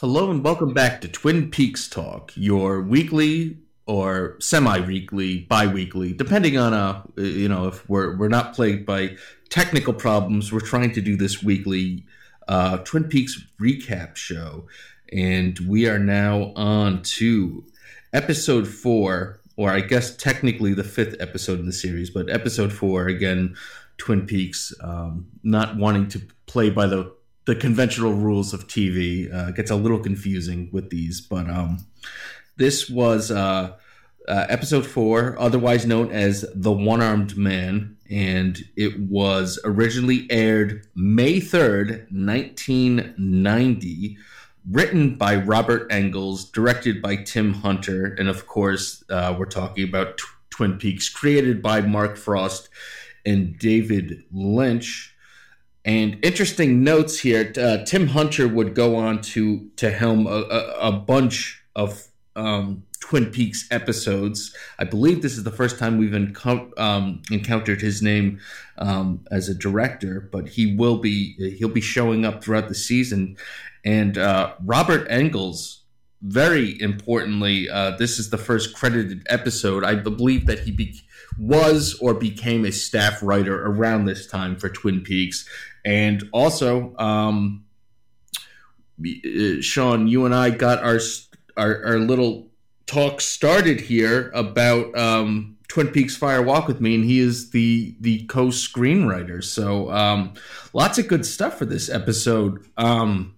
Hello and welcome back to Twin Peaks Talk, your weekly or semi-weekly, bi-weekly, depending on uh you know if we're we're not plagued by technical problems. We're trying to do this weekly uh, Twin Peaks recap show, and we are now on to episode four, or I guess technically the fifth episode in the series, but episode four again. Twin Peaks, um, not wanting to play by the the conventional rules of TV. Uh, gets a little confusing with these, but um, this was uh, uh, episode four, otherwise known as The One Armed Man, and it was originally aired May 3rd, 1990. Written by Robert Engels, directed by Tim Hunter, and of course, uh, we're talking about Twin Peaks, created by Mark Frost and David Lynch. And interesting notes here. Uh, Tim Hunter would go on to to helm a, a, a bunch of um, Twin Peaks episodes. I believe this is the first time we've um, encountered his name um, as a director, but he will be he'll be showing up throughout the season. And uh, Robert Engels, very importantly, uh, this is the first credited episode. I believe that he be- was or became a staff writer around this time for Twin Peaks, and also. Um, uh, Sean, you and I got our our, our little talk started here about um, Twin Peaks Fire Walk with Me, and he is the the co screenwriter. So um, lots of good stuff for this episode. Um,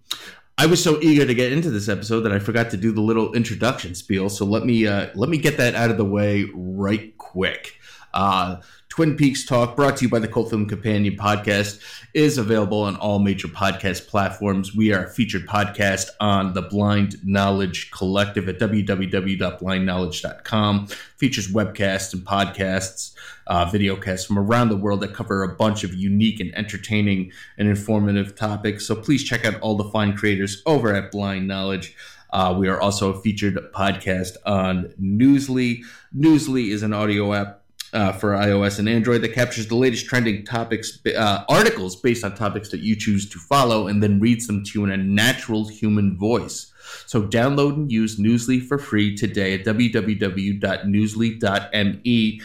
I was so eager to get into this episode that I forgot to do the little introduction spiel. So let me uh, let me get that out of the way right quick. Uh, Twin Peaks Talk, brought to you by the Cult Film Companion podcast, is available on all major podcast platforms. We are a featured podcast on the Blind Knowledge Collective at www.blindknowledge.com. Features webcasts and podcasts, uh, videocasts from around the world that cover a bunch of unique and entertaining and informative topics. So please check out all the fine creators over at Blind Knowledge. Uh, we are also a featured podcast on Newsly. Newsly is an audio app uh, for iOS and Android that captures the latest trending topics, uh, articles based on topics that you choose to follow, and then reads them to you in a natural human voice. So download and use Newsly for free today at www.newsly.me.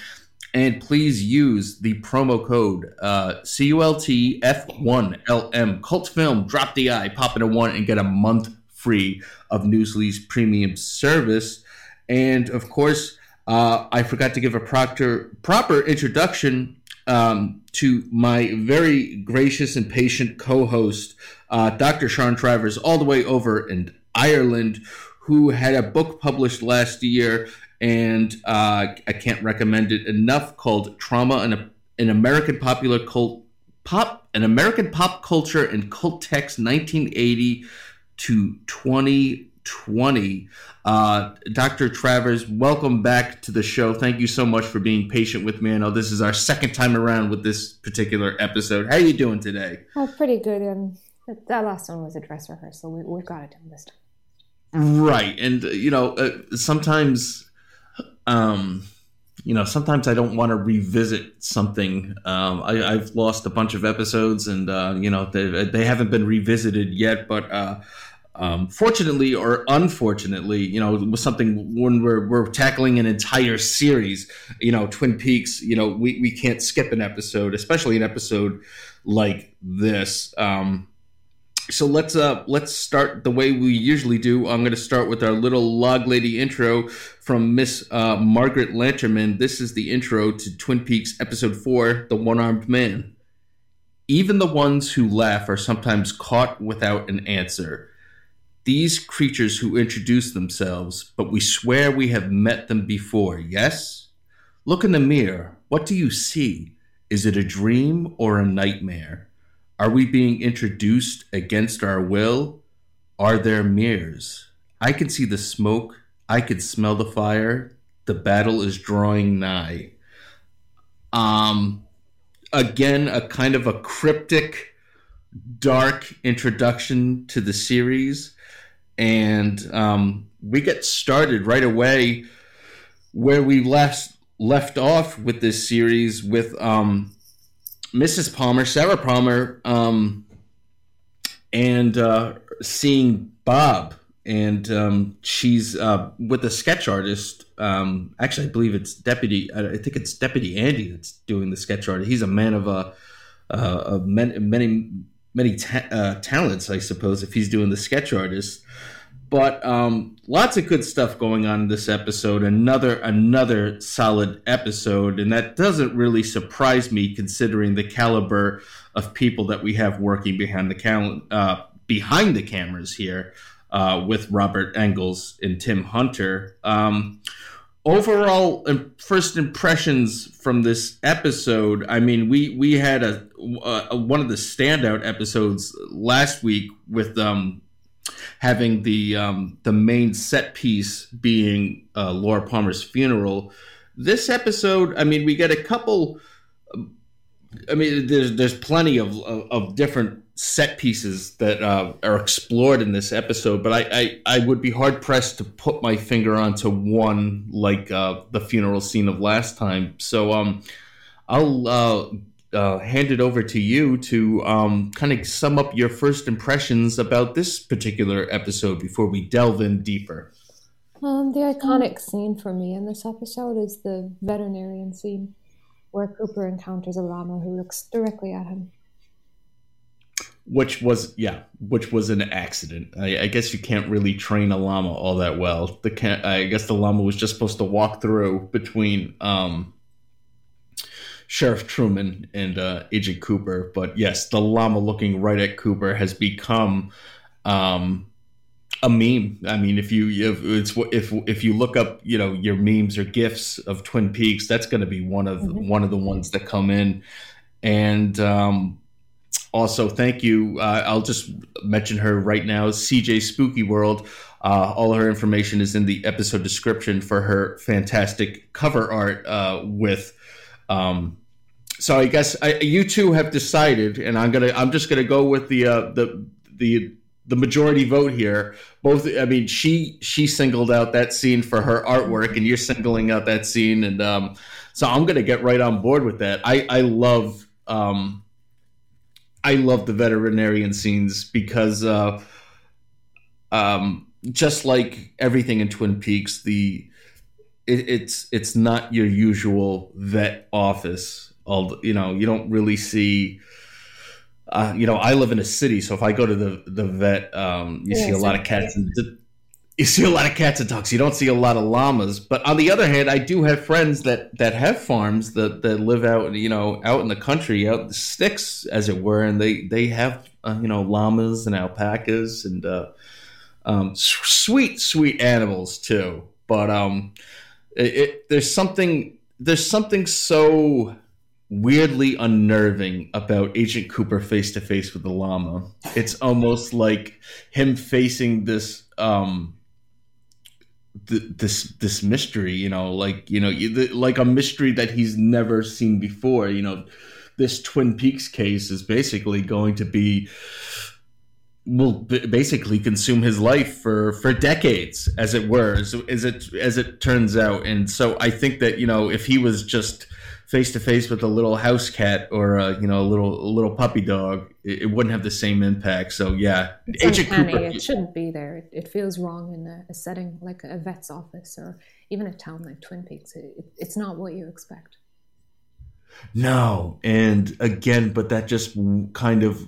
And please use the promo code uh, CULTF1LM, Cult Film, drop the I, pop in a one, and get a month free of Newsly's premium service. And of course, uh, I forgot to give a proctor, proper introduction um, to my very gracious and patient co-host, uh, Dr. Sean Travers, all the way over in Ireland, who had a book published last year, and uh, I can't recommend it enough, called "Trauma and an American Popular Cult Pop, an American Pop Culture and Cult Text, 1980 to 2020." Uh, Dr. Travers, welcome back to the show. Thank you so much for being patient with me. I know this is our second time around with this particular episode. How are you doing today? Oh, pretty good. And um, that last one was a dress rehearsal. We, we've got it done this time. Right, and uh, you know, uh, sometimes, um, you know, sometimes I don't want to revisit something. Um, I, have lost a bunch of episodes, and uh, you know, they, they haven't been revisited yet, but. Uh, um, fortunately or unfortunately, you know, it was something when we're, we're tackling an entire series, you know, Twin Peaks, you know, we, we can't skip an episode, especially an episode like this. Um, so let's uh let's start the way we usually do. I'm going to start with our little log lady intro from Miss uh, Margaret Lanterman. This is the intro to Twin Peaks episode four, "The One Armed Man." Even the ones who laugh are sometimes caught without an answer these creatures who introduce themselves, but we swear we have met them before, yes? Look in the mirror. What do you see? Is it a dream or a nightmare? Are we being introduced against our will? Are there mirrors? I can see the smoke. I can smell the fire. The battle is drawing nigh. Um, again, a kind of a cryptic, dark introduction to the series and um, we get started right away where we left left off with this series with um, Mrs. Palmer, Sarah Palmer, um, and uh, seeing Bob and um, she's uh, with a sketch artist. Um, actually, I believe it's deputy. I think it's deputy Andy that's doing the sketch art. He's a man of a, uh, of many many many ta- uh, talents, I suppose. If he's doing the sketch artist, but um, lots of good stuff going on in this episode. Another another solid episode, and that doesn't really surprise me considering the caliber of people that we have working behind the cal- uh, behind the cameras here uh, with Robert Engels and Tim Hunter. Um, overall, first impressions from this episode. I mean, we we had a, a one of the standout episodes last week with um, having the um, the main set piece being uh, Laura Palmer's funeral. This episode, I mean, we get a couple. I mean, there's there's plenty of of, of different set pieces that uh, are explored in this episode, but I, I, I would be hard pressed to put my finger onto one like uh, the funeral scene of last time. So um, I'll uh, uh, hand it over to you to um, kind of sum up your first impressions about this particular episode before we delve in deeper. Um, the iconic scene for me in this episode is the veterinarian scene where Cooper encounters a llama who looks directly at him. Which was yeah, which was an accident. I, I guess you can't really train a llama all that well. The can I guess the llama was just supposed to walk through between um, Sheriff Truman and uh, Agent Cooper. But yes, the llama looking right at Cooper has become um, a meme. I mean, if you if it's if if you look up, you know, your memes or gifs of Twin Peaks, that's going to be one of mm-hmm. one of the ones that come in. And um, also, thank you. Uh, I'll just mention her right now, CJ Spooky World. Uh, all her information is in the episode description for her fantastic cover art uh, with um, so I guess I, you two have decided, and I'm gonna I'm just gonna go with the uh, the the the majority vote here. Both, I mean, she she singled out that scene for her artwork, and you're singling out that scene, and um, so I'm gonna get right on board with that. I I love um, I love the veterinarian scenes because uh, um, just like everything in Twin Peaks, the it, it's it's not your usual vet office. All you know, you don't really see. Uh, you know, I live in a city, so if I go to the the vet, um, you yeah, see a lot of cats and you see a lot of cats and dogs. You don't see a lot of llamas. But on the other hand, I do have friends that that have farms that that live out, you know, out in the country, out in the sticks, as it were, and they they have uh, you know llamas and alpacas and uh, um, sweet sweet animals too. But um, it, it, there's something there's something so weirdly unnerving about Agent Cooper face to face with the llama. It's almost like him facing this um th- this this mystery, you know, like you know, like a mystery that he's never seen before. You know, this Twin Peaks case is basically going to be will basically consume his life for for decades as it were as it as it turns out and so i think that you know if he was just face to face with a little house cat or a, you know a little a little puppy dog it, it wouldn't have the same impact. So yeah. It's Agent Cooper, it shouldn't be there. It, it feels wrong in a, a, setting like a vet's office or even a town like twin peaks. It, it's not what you expect. No. And again but that just kind of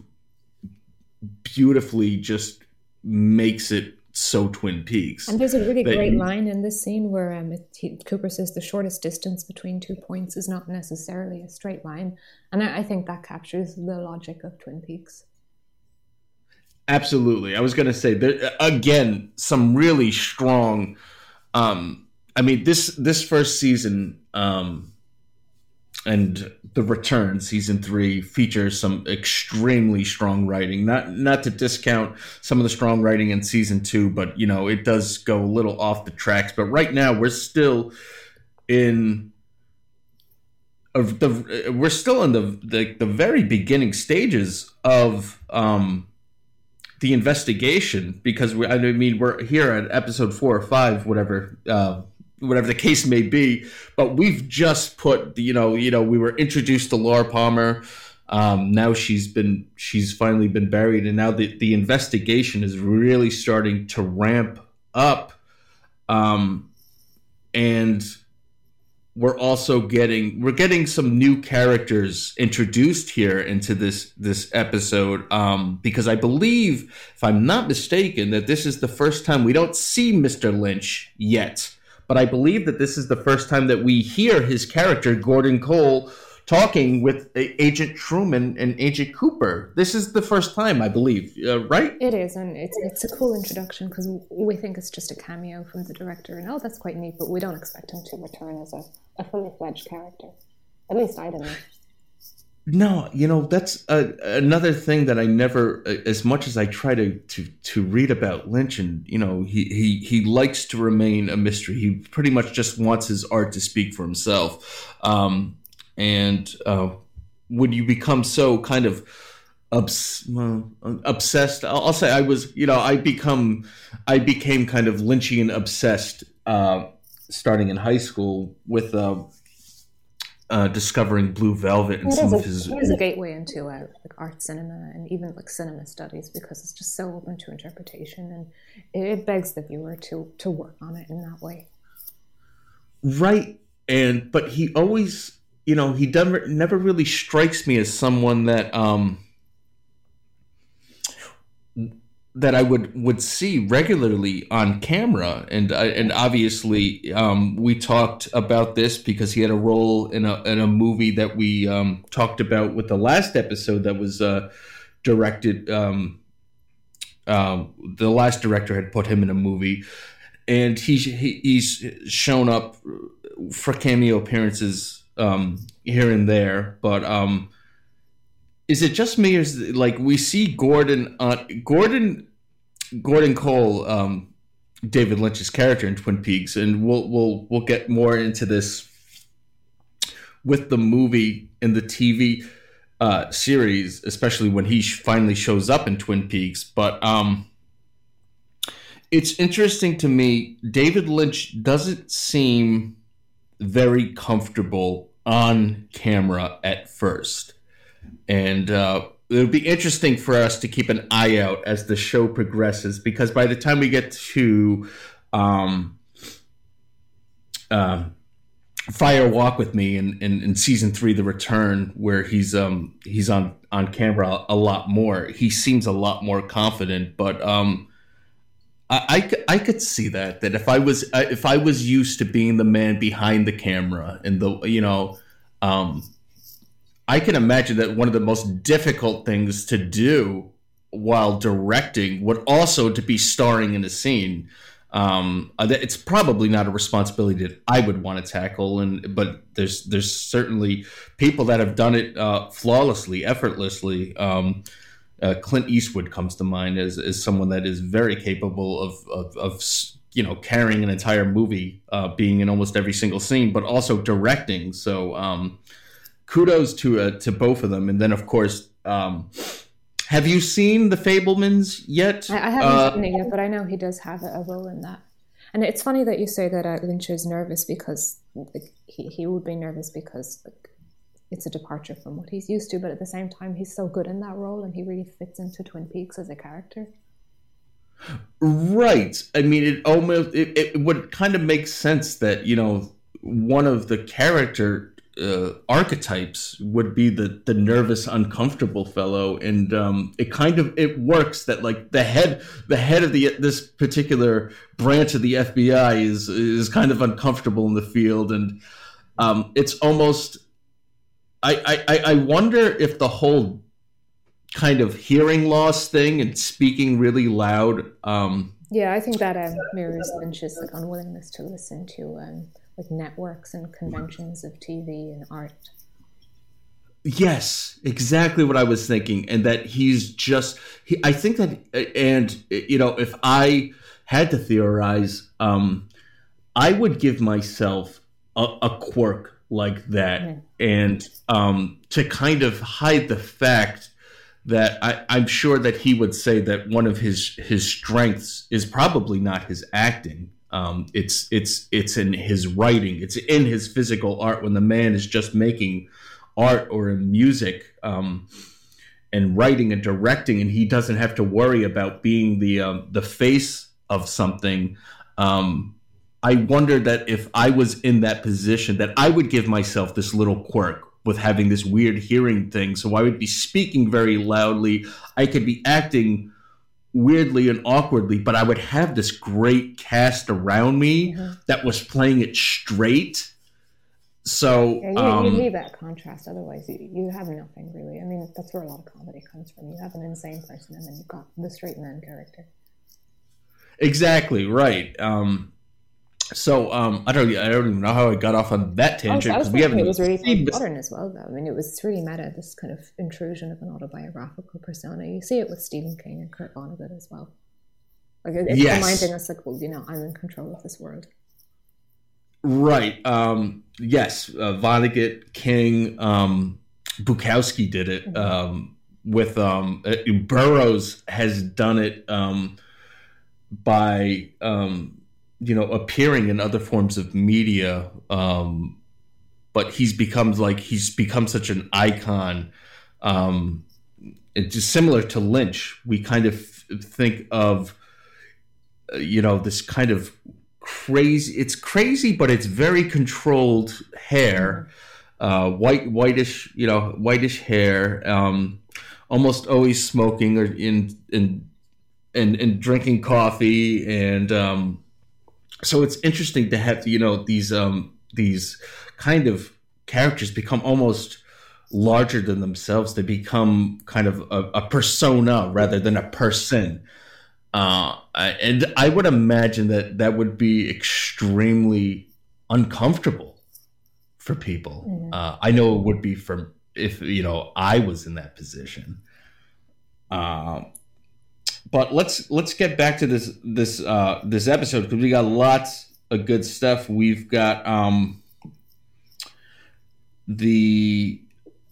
beautifully just makes it so Twin Peaks. And there's a really great line in this scene where um, it, he, Cooper says the shortest distance between two points is not necessarily a straight line, and I, I think that captures the logic of Twin Peaks. Absolutely, I was going to say there again some really strong. Um, I mean this this first season. Um, and the return season three features some extremely strong writing. Not not to discount some of the strong writing in season two but you know it does go a little off the tracks. But right now we're still in of the we're still in the, the the very beginning stages of um the investigation because we, I mean we're here at episode four or five whatever uh whatever the case may be. But we've just put, you know, you know, we were introduced to Laura Palmer. Um, now she's been she's finally been buried, and now the the investigation is really starting to ramp up. Um, and we're also getting we're getting some new characters introduced here into this this episode um, because I believe, if I'm not mistaken, that this is the first time we don't see Mr. Lynch yet. But I believe that this is the first time that we hear his character, Gordon Cole, talking with Agent Truman and Agent Cooper. This is the first time, I believe, uh, right? It is, and it's it's a cool introduction because we think it's just a cameo from the director, and oh, that's quite neat. But we don't expect him to return as a, a fully fledged character. At least I didn't. No, you know that's uh, another thing that I never, as much as I try to, to to read about Lynch, and you know he he he likes to remain a mystery. He pretty much just wants his art to speak for himself. Um, and uh, would you become so kind of obs- obsessed? I'll say I was, you know, I become, I became kind of Lynchian obsessed uh, starting in high school with uh, uh, discovering Blue Velvet and some a, of his. It was a gateway into uh, like art cinema and even like cinema studies because it's just so open to interpretation and it begs the viewer to to work on it in that way. Right, and but he always you know, he never never really strikes me as someone that um that I would would see regularly on camera, and uh, and obviously um, we talked about this because he had a role in a in a movie that we um, talked about with the last episode that was uh, directed. Um, uh, the last director had put him in a movie, and he, he he's shown up for cameo appearances um, here and there, but um, is it just me or is like we see Gordon Gordon Gordon Cole um, David Lynch's character in Twin Peaks, and we'll we'll we'll get more into this with the movie and the TV uh, series, especially when he finally shows up in Twin Peaks. But um, it's interesting to me. David Lynch doesn't seem very comfortable on camera at first. And uh, it'll be interesting for us to keep an eye out as the show progresses because by the time we get to um, uh, Fire Walk with Me in, in, in, season three, The Return, where he's um, he's on on camera a lot more. He seems a lot more confident, but um, I, I, I could see that that if I was if I was used to being the man behind the camera and the you know um, I can imagine that one of the most difficult things to do while directing would also to be starring in a scene. Um, uh, it's probably not a responsibility that I would want to tackle, and but there's there's certainly people that have done it uh, flawlessly, effortlessly. Um, uh, Clint Eastwood comes to mind as, as someone that is very capable of, of, of you know carrying an entire movie, uh, being in almost every single scene, but also directing. So um, kudos to uh, to both of them. And then of course, um, have you seen the Fabelmans yet? I, I haven't uh, seen it yet, but I know he does have a, role in that. And it's funny that you say that uh, Lynch is nervous because like, he he would be nervous because like, it's a departure from what he's used to, but at the same time, he's so good in that role and he really fits into Twin Peaks as a character. Right. I mean, it almost it, it would kind of make sense that you know one of the character uh, archetypes would be the the nervous, uncomfortable fellow, and um, it kind of it works that like the head the head of the this particular branch of the FBI is is kind of uncomfortable in the field, and um, it's almost I, I, I wonder if the whole kind of hearing loss thing and speaking really loud. Um, yeah, I think that um, mirrors Lynch's like unwillingness to listen to um, like networks and conventions of TV and art. Yes, exactly what I was thinking, and that he's just. He, I think that, and you know, if I had to theorize, um, I would give myself a, a quirk like that mm-hmm. and um, to kind of hide the fact that I, I'm sure that he would say that one of his his strengths is probably not his acting. Um, it's it's it's in his writing. It's in his physical art when the man is just making art or in music um, and writing and directing, and he doesn't have to worry about being the um, the face of something. Um, I wonder that if I was in that position, that I would give myself this little quirk with having this weird hearing thing. So I would be speaking very loudly. I could be acting weirdly and awkwardly, but I would have this great cast around me mm-hmm. that was playing it straight. So yeah, you, um, you, need that contrast. Otherwise, you, you have nothing really. I mean, that's where a lot of comedy comes from. You have an insane person, and then you've got the straight man character. Exactly right. Um, so um, I don't, I don't even know how I got off on that tangent. I was, I was we haven't it was really modern as well, though. I mean, it was really meta. This kind of intrusion of an autobiographical persona. You see it with Stephen King and Kurt Vonnegut as well. Like it's yes. reminding us, like, well, you know, I'm in control of this world. Right. Um, yes. Uh, Vonnegut, King, um, Bukowski did it. Mm-hmm. Um, with um, uh, Burroughs has done it um, by um, you know appearing in other forms of media um but he's become like he's become such an icon um it's just similar to lynch we kind of think of uh, you know this kind of crazy it's crazy but it's very controlled hair uh white whitish you know whitish hair um almost always smoking or in in and and drinking coffee and um so it's interesting to have you know these um these kind of characters become almost larger than themselves. They become kind of a, a persona rather than a person. Uh, and i would imagine that that would be extremely uncomfortable for people. Mm-hmm. uh, i know it would be for if you know i was in that position. Um, but let's let's get back to this this uh, this episode because we got lots of good stuff. We've got um, the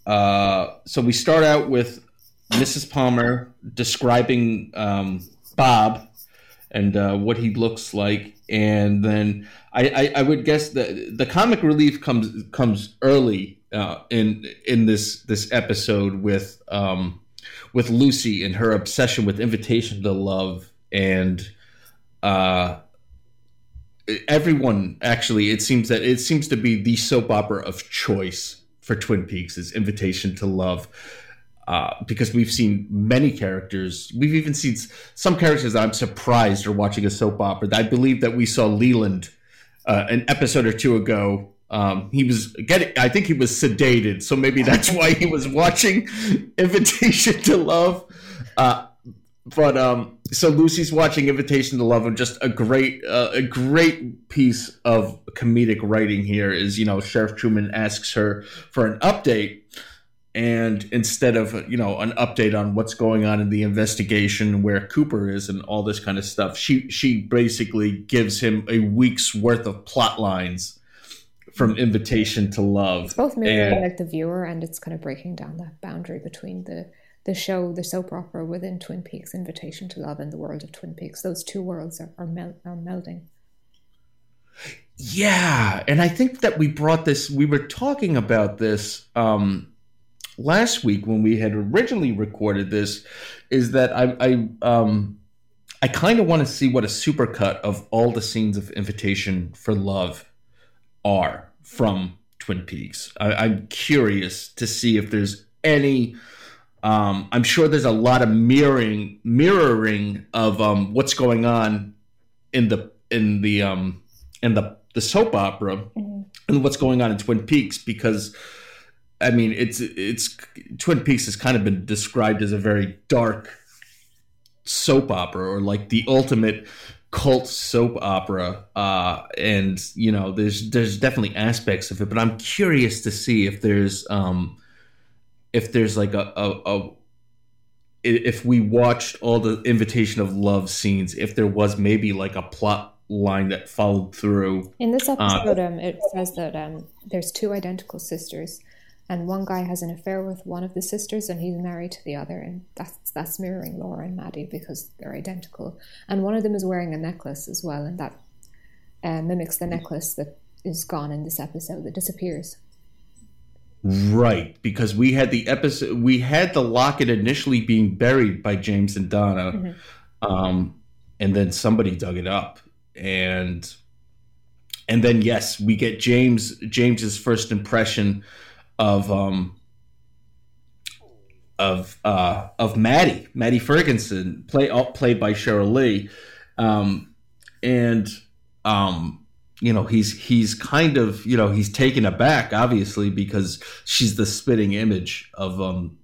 uh, so we start out with Mrs. Palmer describing um, Bob and uh, what he looks like, and then I, I, I, would guess that the comic relief comes comes early uh, in in this this episode with um, with Lucy and her obsession with Invitation to Love and uh, everyone actually it seems that it seems to be the soap opera of choice for Twin Peaks is Invitation to Love. Uh, because we've seen many characters. We've even seen some characters that I'm surprised are watching a soap opera. I believe that we saw Leland uh, an episode or two ago um, he was getting, I think he was sedated, so maybe that's why he was watching Invitation to Love. Uh, but um, so Lucy's watching Invitation to Love, and just a great, uh, a great piece of comedic writing here is you know Sheriff Truman asks her for an update, and instead of you know an update on what's going on in the investigation, where Cooper is, and all this kind of stuff, she she basically gives him a week's worth of plot lines from invitation to love. It's both mirroring and, like the viewer and it's kind of breaking down that boundary between the the show, the soap opera within Twin Peaks, Invitation to Love, and the world of Twin Peaks. Those two worlds are are, mel- are melding. Yeah, and I think that we brought this. We were talking about this um, last week when we had originally recorded this. Is that I I um, I kind of want to see what a supercut of all the scenes of Invitation for Love are from Twin Peaks. I, am curious to see if there's any. Um, I'm sure there's a lot of mirroring mirroring of um, what's going on in the in the um, in the the soap opera mm-hmm. and what's going on in Twin Peaks because. I mean, it's it's Twin Peaks has kind of been described as a very dark soap opera or like the ultimate cult soap opera uh, and you know there's there's definitely aspects of it but i'm curious to see if there's um if there's like a, a, a if we watched all the invitation of love scenes if there was maybe like a plot line that followed through. In this episode uh, um, it says that um, there's two identical sisters and one guy has an affair with one of the sisters and he's married to the other. And that's that's mirroring Laura and Maddie because they're identical. And one of them is wearing a necklace as well. And that uh, mimics the necklace that is gone in this episode that disappears. Right, because we had the episode, we had the locket initially being buried by James and Donna, mm-hmm. um, and then somebody dug it up, and and then yes, we get James James's first impression of um of uh of Maddie Maddie Ferguson, play played by Sheryl Lee, um, and um you know he's he's kind of you know he's taken aback obviously because she's the spitting image of um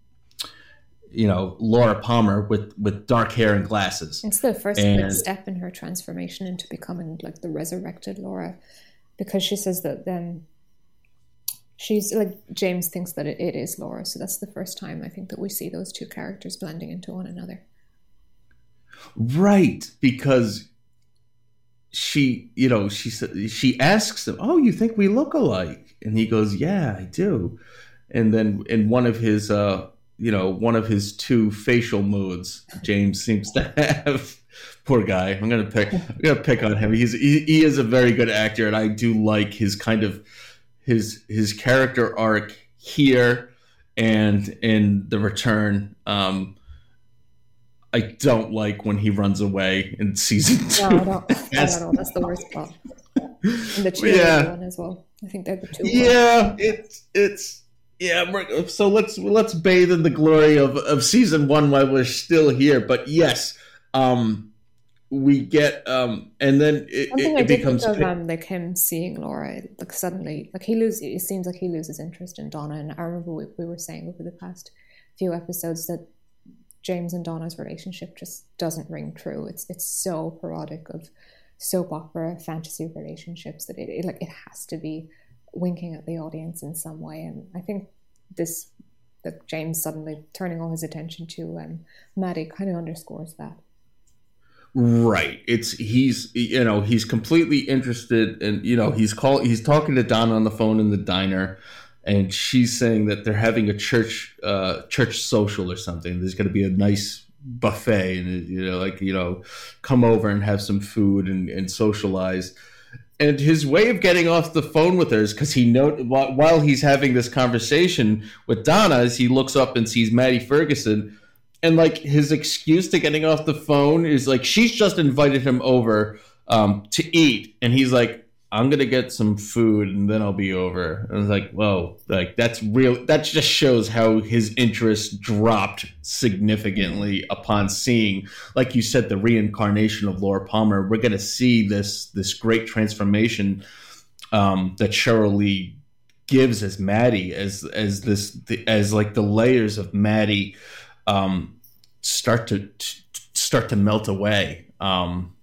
you know Laura Palmer with with dark hair and glasses. It's the first and, step in her transformation into becoming like the resurrected Laura, because she says that then she's like James thinks that it, it is Laura. So that's the first time I think that we see those two characters blending into one another. Right, because she, you know, she she asks him, "Oh, you think we look alike?" And he goes, "Yeah, I do." And then in one of his, uh, you know, one of his two facial moods, James seems to have. Poor guy. I'm gonna pick. I'm gonna pick on him. He's he, he is a very good actor, and I do like his kind of his his character arc here and in the return. Um, I don't like when he runs away in season two. No, I don't. That's, I don't. That's the worst part. And the cheerleader yeah. one as well. I think they're the two. Yeah, it's it's yeah. So let's let's bathe in the glory of of season one while we're still here. But yes, um, we get um, and then it, Something it, it becomes of, um, like him seeing Laura like suddenly like he loses. It seems like he loses interest in Donna. And I remember we, we were saying over the past few episodes that James and Donna's relationship just doesn't ring true. It's it's so parodic of soap opera fantasy relationships that it, it like it has to be winking at the audience in some way. And I think this that James suddenly turning all his attention to um, Maddie kind of underscores that. Right. It's he's you know he's completely interested and you know he's call he's talking to Donna on the phone in the diner and she's saying that they're having a church uh, church social or something. There's going to be a nice buffet, and you know, like you know, come over and have some food and, and socialize. And his way of getting off the phone with her is because he know while he's having this conversation with Donna, as he looks up and sees Maddie Ferguson, and like his excuse to getting off the phone is like she's just invited him over um, to eat, and he's like, I'm gonna get some food and then I'll be over. And I was like, whoa, like that's real. That just shows how his interest dropped significantly upon seeing, like you said, the reincarnation of Laura Palmer. We're gonna see this this great transformation um, that Sheryl Lee gives as Maddie, as as this as like the layers of Maddie um, start to, to start to melt away. Um,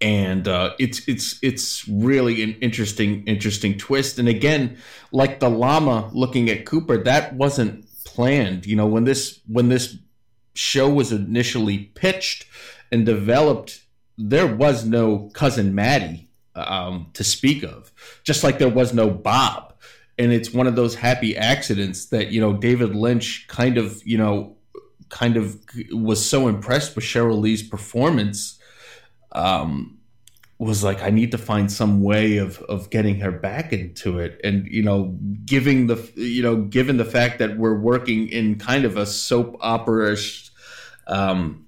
and uh, it's it's it's really an interesting interesting twist. And again, like the llama looking at Cooper, that wasn't planned. You know, when this when this show was initially pitched and developed, there was no cousin Maddie um, to speak of, just like there was no Bob. And it's one of those happy accidents that you know David Lynch kind of you know kind of was so impressed with Sheryl Lee's performance um, was like, I need to find some way of of getting her back into it, and you know, giving the you know, given the fact that we're working in kind of a soap opera um,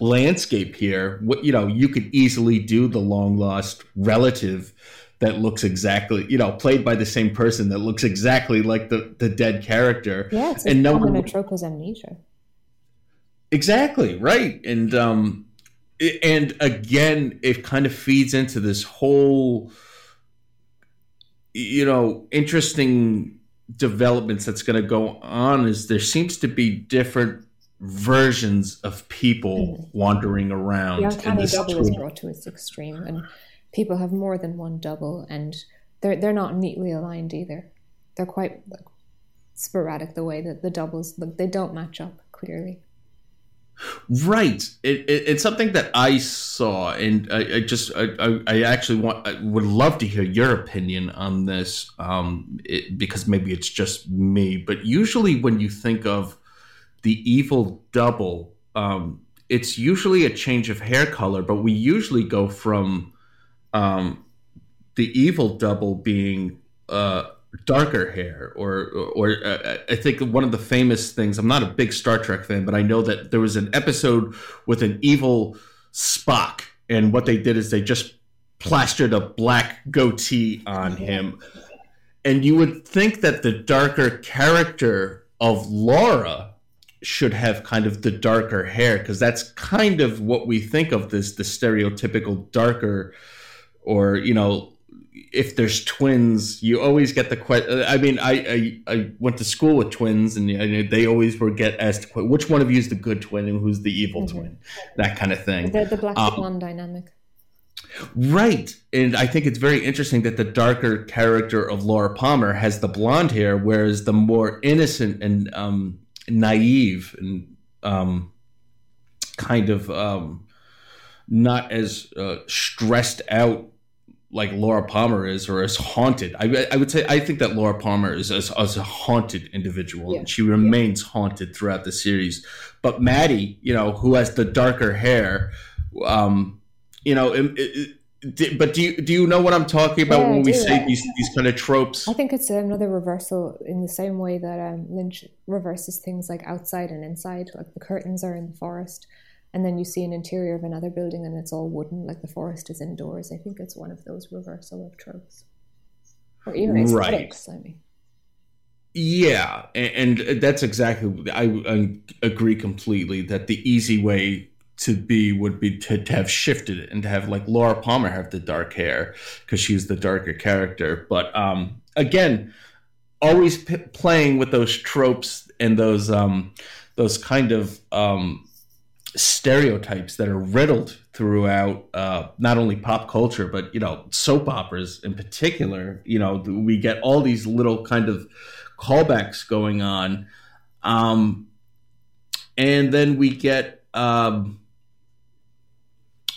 landscape here, what you know, you could easily do the long lost relative that looks exactly, you know, played by the same person that looks exactly like the the dead character. Yeah, it's and no one, trope amnesia. Exactly right, and um, and again, it kind of feeds into this whole, you know, interesting developments that's going to go on. Is there seems to be different versions of people mm-hmm. wandering around. Yeah, the uncanny double is brought to its extreme, and people have more than one double, and they're they're not neatly aligned either. They're quite like, sporadic the way that the doubles look, they don't match up clearly. Right. It, it, it's something that I saw, and I, I just I, I, actually want I would love to hear your opinion on this, um, it, because maybe it's just me. But usually, when you think of the evil double, um, it's usually a change of hair color, but we usually go from um, the evil double being uh, darker hair or or, uh, I think one of the famous things I'm not a big Star Trek fan but I know that there was an episode with an evil Spock and what they did is they just plastered a black goatee on him. And you would think that the darker character of Laura should have kind of the darker hair because that's kind of what we think of this the stereotypical darker or you know if there's twins you always get the question i mean I, I, I went to school with twins and they always were get asked which one of you is the good twin and who's the evil mm-hmm. twin that kind of thing the, the black um, swan dynamic Right. And I think it's very interesting that the darker character of Laura Palmer has the blonde hair, whereas the more innocent and um, naive and um, kind of um, not as uh, stressed out like Laura Palmer is, or as haunted. I, I would say I think that Laura Palmer is as, as a haunted individual, yeah. and she remains yeah. haunted throughout the series. But Maddie, you know, who has the darker hair, um, you know, it, it, but do you do you know what I'm talking about yeah, when we say these these kind of tropes? I think it's another reversal in the same way that um, Lynch reverses things like outside and inside. Like the curtains are in the forest, and then you see an interior of another building and it's all wooden, like the forest is indoors. I think it's one of those reversal of tropes, or even aesthetics. Right. I mean. Yeah, and, and that's exactly. I, I agree completely that the easy way to be would be to, to have shifted it and to have like Laura Palmer have the dark hair because she's the darker character. But um, again, always p- playing with those tropes and those um, those kind of um, stereotypes that are riddled throughout uh, not only pop culture but you know soap operas in particular. You know, we get all these little kind of callbacks going on, um, and then we get. Um,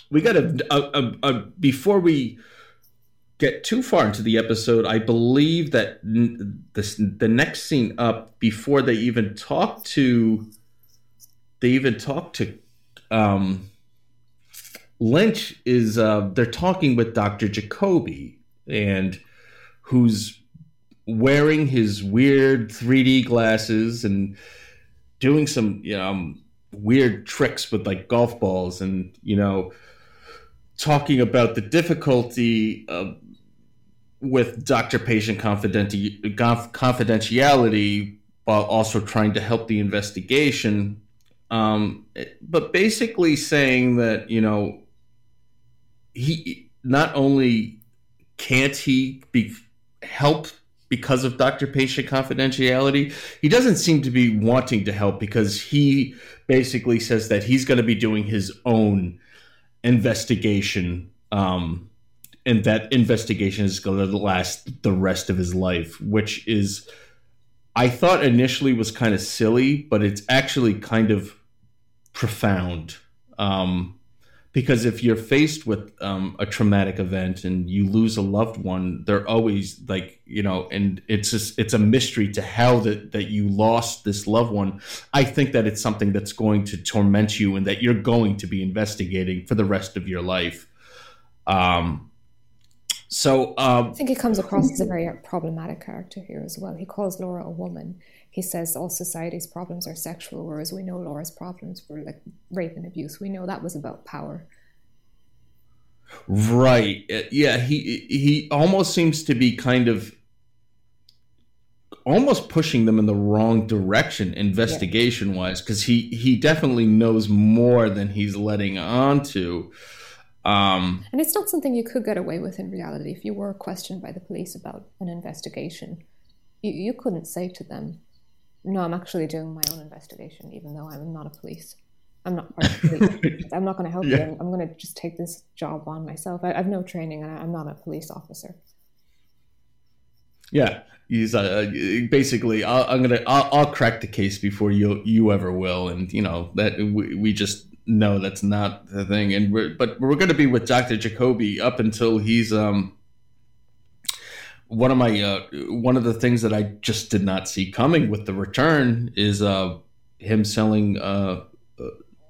we got a, a, a, before we get too far into the episode. I believe that the the next scene up before they even talk to they even talk to um, Lynch is uh, they're talking with Doctor Jacoby and who's wearing his weird 3D glasses and doing some um, weird tricks with like golf balls and you know talking about the difficulty uh, with doctor patient confidentiality while also trying to help the investigation. Um, but basically saying that, you know, he not only can't he be help because of doctor patient confidentiality he doesn't seem to be wanting to help because he basically says that he's going to be doing his own investigation um, and that investigation is going to last the rest of his life which is i thought initially was kind of silly but it's actually kind of profound. Um, because if you're faced with um, a traumatic event and you lose a loved one they're always like you know and it's just it's a mystery to how that that you lost this loved one. I think that it's something that's going to torment you and that you're going to be investigating for the rest of your life. Um so um, i think he comes across as a very problematic character here as well he calls laura a woman he says all society's problems are sexual, whereas we know Laura's problems were like rape and abuse. We know that was about power. Right. Uh, yeah. He he almost seems to be kind of almost pushing them in the wrong direction investigation wise because he he definitely knows more than he's letting on to um, and it's not something you could get away with in reality if you were questioned by the police about an investigation you, you couldn't say to them no, I'm actually doing my own investigation, even though I'm not a police. I'm not part of police. I'm not going to help yeah. you. I'm, going to just take this job on myself. I, I have no training, and I'm not a police officer. Yeah, he's uh, basically. i am gonna. I'll, I'll, crack the case before you you ever will, and you know that we, we just know that's not the thing. And we're but we're going to be with Doctor Jacoby up until he's um one of my uh, one of the things that I just did not see coming with the return is uh, him selling uh, uh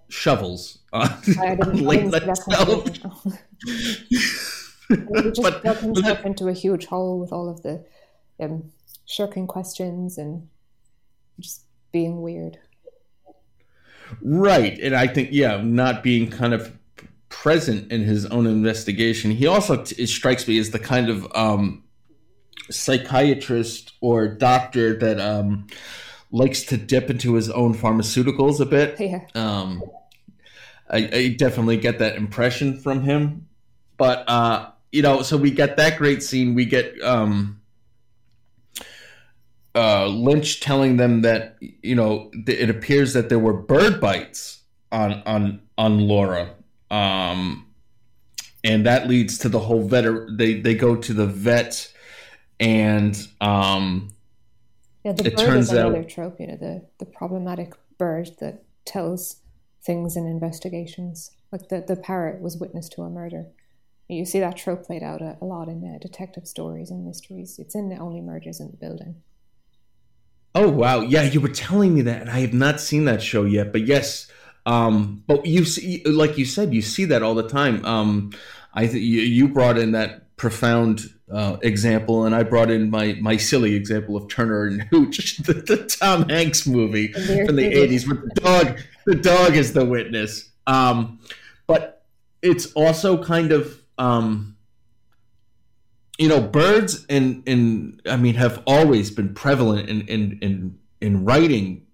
shovels on, late night he just but, dug himself into a huge hole with all of the um, shirking questions and just being weird. Right. And I think, yeah, not being kind of present in his own investigation. He also, t- it strikes me as the kind of um, psychiatrist or doctor that um, likes to dip into his own pharmaceuticals a bit. Yeah. Um, I, I definitely get that impression from him. But, uh, you know, so we get that great scene. We get um, uh, Lynch telling them that you know th- it appears that there were bird bites on on on Laura, um, and that leads to the whole vet. They they go to the vet, and um, Yeah, the It bird turns is another out- trope, you know, the, the problematic bird that tells things in investigations. Like the, the parrot was witness to a murder. You see that trope played out a, a lot in uh, detective stories and mysteries. It's in the Only Murders in the Building. Oh wow, yeah, you were telling me that, and I have not seen that show yet. But yes, um, but you see, like you said, you see that all the time. Um, I th- you, you brought in that profound uh, example, and I brought in my my silly example of Turner and Hooch, the, the Tom Hanks movie from the eighties, where the dog the dog is the witness. Um, but it's also kind of um, you know, birds and and I mean have always been prevalent in in in, in writing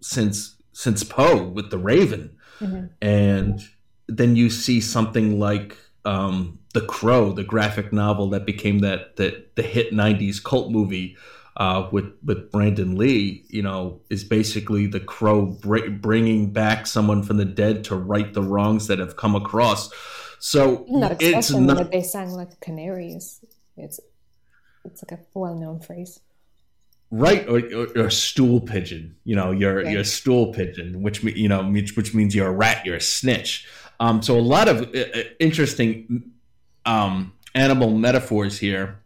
since since Poe with the Raven, Mhm. and then you see something like um, the Crow, the graphic novel that became that that the hit '90s cult movie. Uh, with with Brandon Lee, you know, is basically the crow br- bringing back someone from the dead to right the wrongs that have come across. So that it's not that they sang like is it's it's like a well known phrase. right or, or, or a stool pigeon you know you're Right. you're a stool pigeon which you know which, which means you're a rat you're a snitch um, so a lot of uh, uh, interesting um, animal metaphors here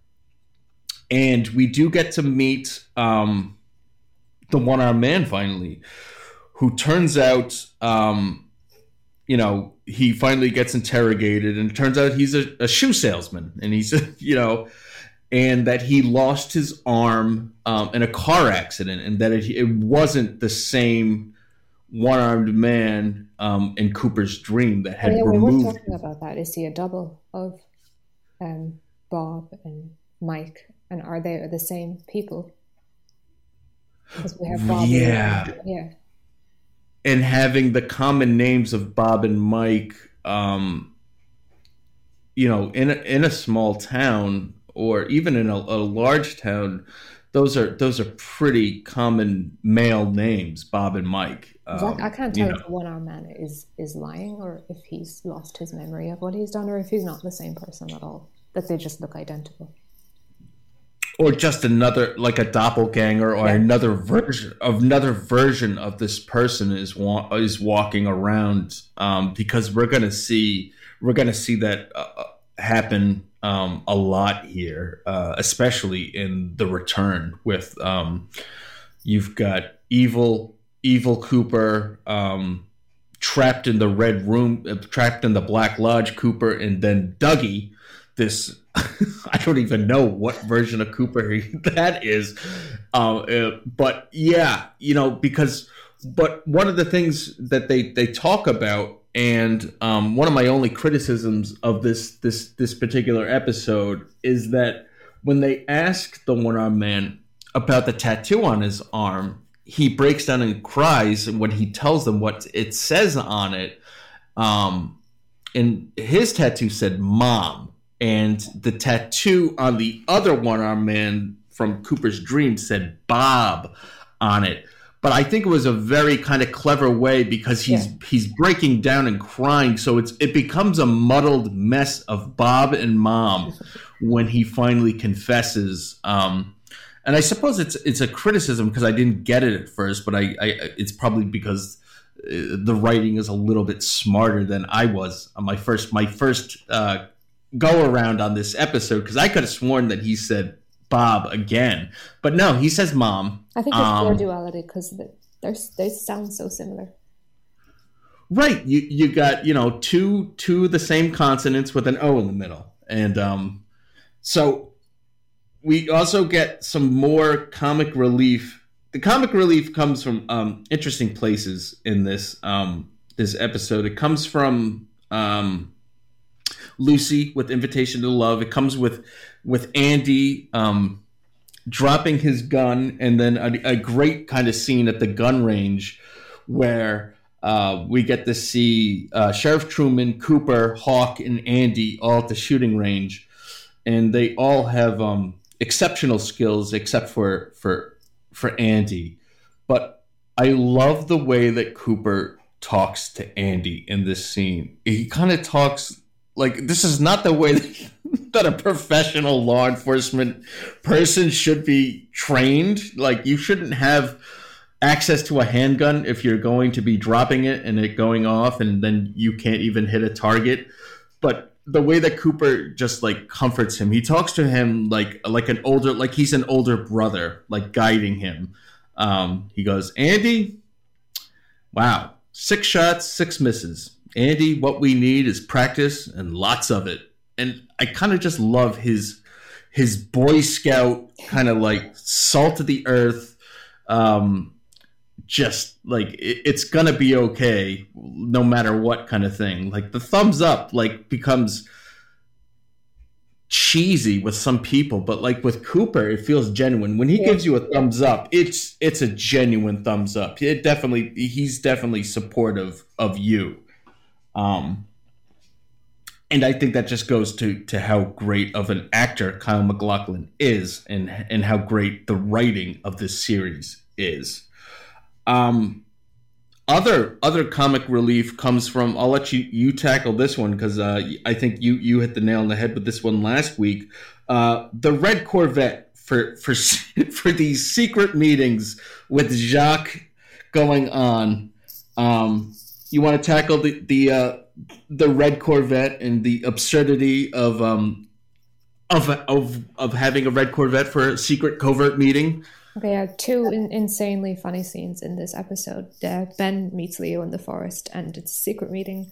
and we do get to meet um, the one-armed man finally who turns out um, you know he finally gets interrogated and it turns out he's a, a shoe salesman and he's you know and that he lost his arm um, in a car accident, and that it, it wasn't the same one-armed man um, in Cooper's dream that Oh, had yeah, we were removed. talking about that. Is he a double of um, Bob and Mike, and are they the same people? Because we have Bob. and- Yeah. And having the common names of Bob and Mike, um, you know, in a, in a small town or even in a, a large town, those are those are pretty common male names, Bob and Mike. Um, I can't you tell know. if the one armed man is is lying or if he's lost his memory of what he's done or if he's not the same person at all. That they just look identical. Or just another like a doppelganger or Yeah. another version of another version of this person is wa- is walking around um, because we're gonna see we're gonna see that uh, uh, happen um, a lot here uh, especially in the return with um, you've got evil evil Cooper um, trapped in the red room uh, trapped in the black lodge Cooper and then Dougie this I don't even know what version of Cooper that is. Um, uh, but yeah, you know, because but one of the things that they they talk about, and um, one of my only criticisms of this this this particular episode is that when they ask the one armed man about the tattoo on his arm, he breaks down and cries when he tells them what it says on it. Um, and his tattoo said "mom," and the tattoo on the other one armed man from Cooper's dream said Bob on it. But I think it was a very kind of clever way because he's Yeah. he's breaking down and crying, so it's it becomes a muddled mess of Bob and Mom when he finally confesses. Um, and I suppose it's it's a criticism because I didn't get it at first, but I, I it's probably because uh, the writing is a little bit smarter than I was on my first my first uh, go around on this episode because I could have sworn that he said Bob again, but no, he says Mom. I think it's Um, pure duality because they're they sound so similar. Right, you you got you know two two of the same consonants with an O in the middle, and um, so we also get some more comic relief. The comic relief comes from um, interesting places in this um, this episode. It comes from um, Lucy with Invitation to Love. It comes with with Andy um, dropping his gun, and then a, a great kind of scene at the gun range where uh, we get to see uh, Sheriff Truman, Cooper, Hawk, and Andy all at the shooting range, and they all have um, exceptional skills except for for for Andy. But I love the way that Cooper talks to Andy in this scene. He kind of talks like this is not the way that, a professional law enforcement person should be trained. Like you shouldn't have access to a handgun if you're going to be dropping it and it going off and then you can't even hit a target. But the way that Cooper just like comforts him, he talks to him like like an older like he's an older brother, like guiding him. Um, he goes, Andy, wow, six shots, six misses. Andy, what we need is practice and lots of it. And I kind of just love his his Boy Scout kind of like salt of the earth. Um, just like it, it's gonna be okay no matter what kind of thing. Like the thumbs up like becomes cheesy with some people, but like with Cooper, it feels genuine. When he yeah. gives you a thumbs up, it's it's a genuine thumbs up. It definitely he's definitely supportive of you. Um and I think that just goes to to how great of an actor Kyle MacLachlan is and and how great the writing of this series is. Um other other comic relief comes from I'll let you you tackle this one because uh, I think you you hit the nail on the head with this one last week. Uh, the red Corvette for for for these secret meetings with Jacques going on. Um, you want to tackle the the uh, the red Corvette and the absurdity of um of of of having a red Corvette for a secret covert meeting. Okay, yeah, two in- insanely funny scenes in this episode. Uh, ben meets Leo in the forest, and it's a secret meeting,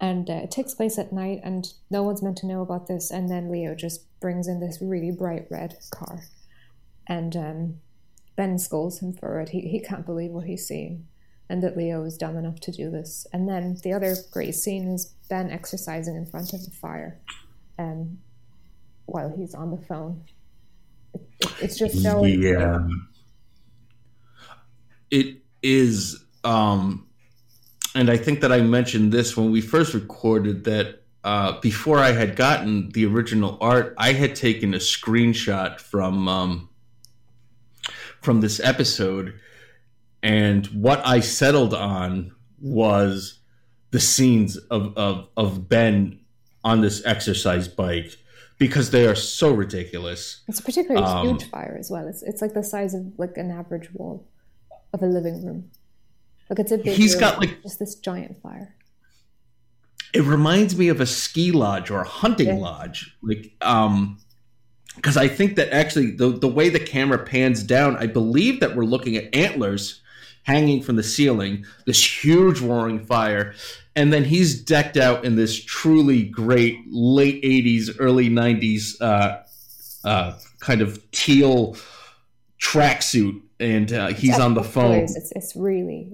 and uh, it takes place at night, and no one's meant to know about this. And then Leo just brings in this really bright red car, and um, Ben scolds him for it. He he can't believe what he's seeing, and that Leo is dumb enough to do this. And then the other great scene is Ben exercising in front of the fire, um, while he's on the phone it's just so yeah. It is, um, and I think that I mentioned this when we first recorded that uh, before I had gotten the original art, I had taken a screenshot from um, from this episode, and what I settled on was the scenes of, of, of Ben on this exercise bike because they are so ridiculous. It's a particularly um, huge fire as well. It's it's like the size of like an average wall of a living room. Like it's a big. He's room, got like just this giant fire. It reminds me of a ski lodge or a hunting yeah. lodge, like um, because I think that actually the the way the camera pans down, I believe that we're looking at antlers hanging from the ceiling, this huge roaring fire, and then he's decked out in this truly great late 80s early 90s uh, uh, kind of teal tracksuit. And uh, he's on the phone. it's, it's really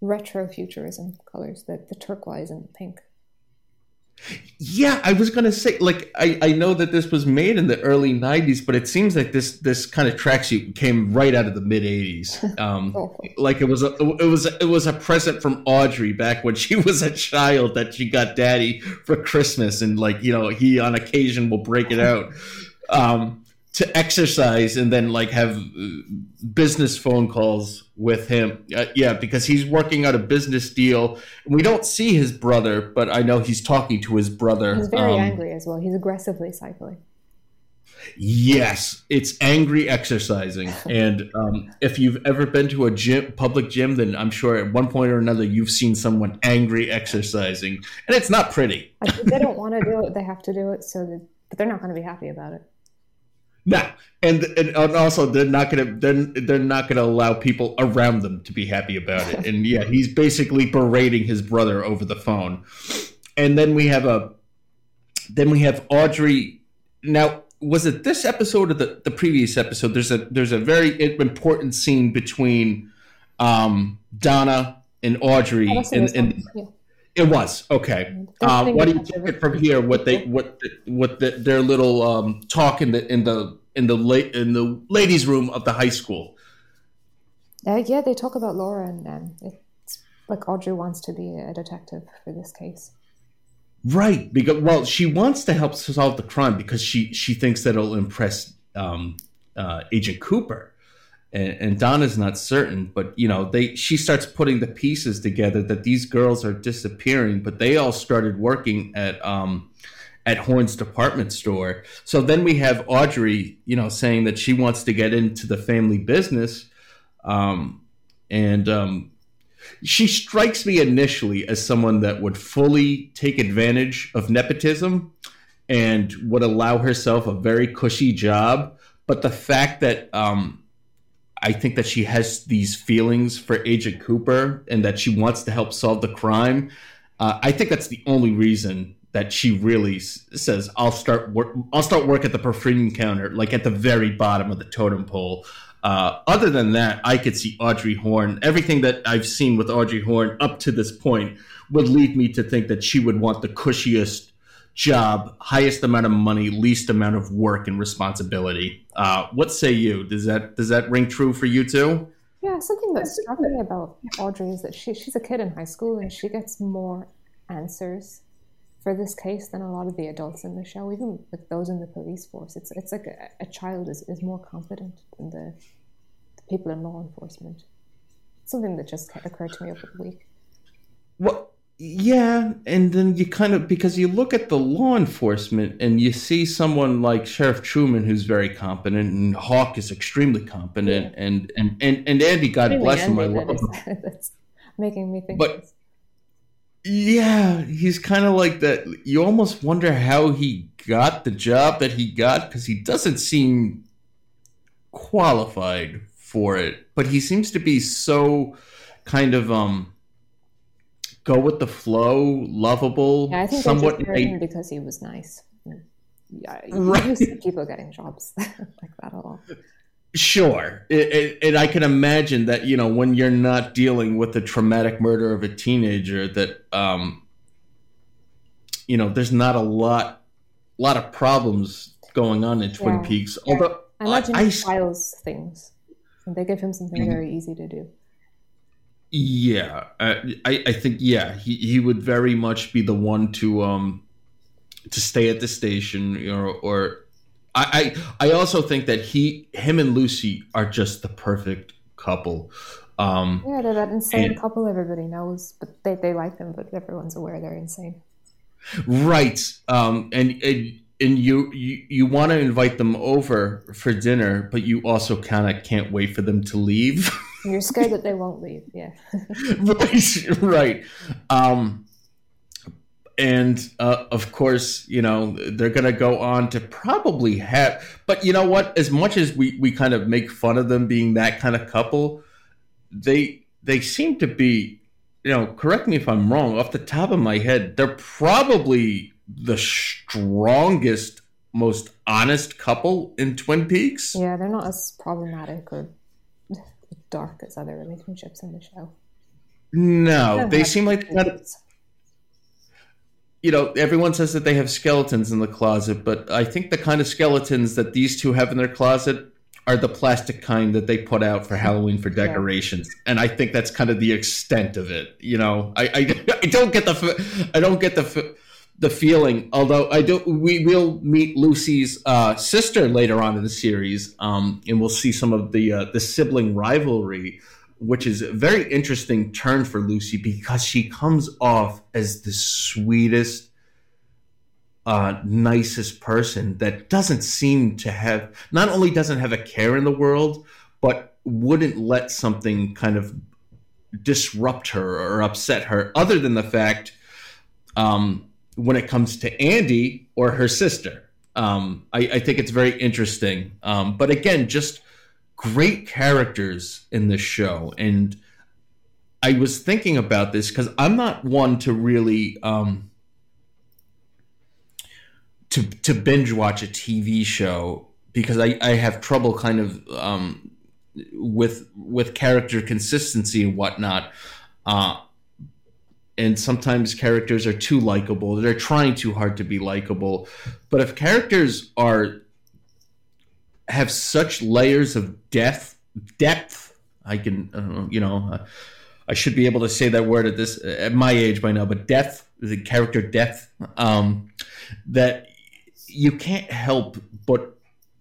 retro futurism colors the, the turquoise and the pink yeah, I was gonna say, like, I, I know that this was made in the early '90s, but it seems like this this kind of tracksuit came right out of the mid '80s. Um, oh. Like it was a it was a, it was a present from Audrey back when she was a child that she got Daddy for Christmas, and like you know he on occasion will break it out. Um, to exercise and then like have uh, business phone calls with him. Uh, yeah, because he's working out a business deal. We don't see his brother, but I know he's talking to his brother. He's very um, angry as well. He's aggressively cycling. Yes, it's angry exercising. and um, if you've ever been to a gym, public gym, then I'm sure at one point or another you've seen someone angry exercising, and it's not pretty. they don't want to do it; they have to do it. So, that, but they're not going to be happy about it. No, and, and also they're not gonna they're, they're not gonna allow people around them to be happy about it. And yeah, he's basically berating his brother over the phone. And then we have a then we have Audrey. Now was it this episode or the, the previous episode? There's a there's a very important scene between um, Donna and Audrey, and, and yeah. It was okay. Uh, do you take it from here? What they what the, what the, their little um, talk in the in the in the late in the ladies' room of the high school. Uh, yeah, they talk about Laura, and um, it's like Audrey wants to be a detective for this case. Right, because well, she wants to help solve the crime because she she thinks that it'll impress um, uh, Agent Cooper, and, and Donna's not certain. But you know, they she starts putting the pieces together that these girls are disappearing, but they all started working at um, at Horne's department store. So then we have Audrey, you know, saying that she wants to get into the family business, um, and um, she strikes me initially as someone that would fully take advantage of nepotism and would allow herself a very cushy job. But the fact that um, I think that she has these feelings for Agent Cooper and that she wants to help solve the crime, uh, I think that's the only reason that she really s- says, "I'll start work. I'll start work at the perfume counter, like at the very bottom of the totem pole." Uh, other than that, I could see Audrey Horne. Everything that I've seen with Audrey Horne up to this point would lead me to think that she would want the cushiest job, highest amount of money, least amount of work and responsibility. Uh, what say you? Does that does that ring true for you too? Yeah, something that struck me about Audrey is that she, she's a kid in high school and she gets more answers for this case than a lot of the adults in the show, even with those in the police force. It's it's like a, a child is, is more competent than the, the people in law enforcement. Something that just occurred to me over the week. Well, yeah, and then you kind of because you look at the law enforcement and you see someone like Sheriff Truman who's very competent and Hawk is extremely competent and and and, and Andy, God Really bless him, I love him. that's making me think. But-. Yeah, he's kind of like that. You almost wonder how he got the job that he got because he doesn't seem qualified for it. But he seems to be so kind of um go with the flow, lovable, yeah, I think somewhat. they him because he was nice. Yeah, you Right. see people getting jobs like that a lot. Sure, it, it, and I can imagine that you know when you're not dealing with the traumatic murder of a teenager, that um, you know there's not a lot, lot of problems going on in Twin Yeah. Peaks. Although I imagine I- he files things, and they give him something Mhm. very easy to do. Yeah, I, I I think yeah, he, he would very much be the one to um to stay at the station, you know, or I, I I also think that he him and Lucy are just the perfect couple. Um, Yeah, they're that insane And- couple everybody knows, but they, they like them, but everyone's aware they're insane. right, um, and and and you you, you want to invite them over for dinner, but you also kind of can't wait for them to leave. You're scared that they won't leave. Yeah. right, right. Um, and uh, of course, you know they're going to go on to probably have. But you know what? As much as we we kind of make fun of them being that kind of couple, they they seem to be. You know, correct me if I'm wrong. Off the top of my head, they're probably the strongest, most honest couple in Twin Peaks. Yeah, they're not as problematic or dark as other relationships in the show. No, they seem like you know, everyone says that they have skeletons in the closet, but I think the kind of skeletons that these two have in their closet are the plastic kind that they put out for Halloween for decorations, and I think that's kind of the extent of it. You know, I I, I don't get the I don't get the the feeling. Although I do, we will meet Lucy's uh, sister later on in the series, um, and we'll see some of the uh, the sibling rivalry which is a very interesting turn for Lucy because she comes off as the sweetest, uh, nicest person that doesn't seem to have, not only doesn't have a care in the world, but wouldn't let something kind of disrupt her or upset her, other than the fact um, when it comes to Andy or her sister. Um, I, I think it's very interesting. Um, but again, just great characters in this show and i was thinking about this because i'm not one to really um to to binge watch a TV show because I, I have trouble kind of um, with with character consistency and whatnot. Uh, and sometimes characters are too likable. They're trying too hard to be likable. But if characters are have such layers of depth, depth, I can, uh, you know, uh, I should be able to say that word at this at my age by now. But depth, the character depth, um, that you can't help but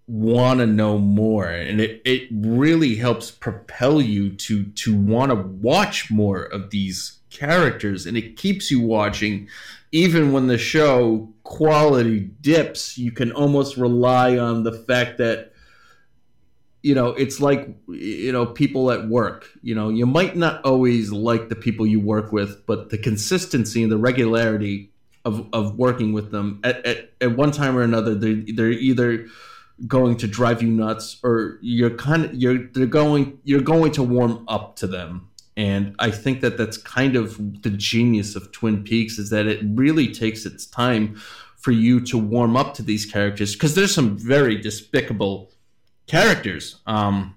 want to know more and it, it really helps propel you to to want to watch more of these characters and it keeps you watching. Even when the show quality dips you can almost rely on the fact that you know it's like you know people at work. You know you might not always like the people you work with but the consistency and the regularity of, of working with them at, at, at one time or another they, they're either going to drive you nuts or you're kind of you're they're going you're going to warm up to them and i think that that's kind of the genius of twin peaks is that it really takes its time for you to warm up to these characters because there's some very despicable characters um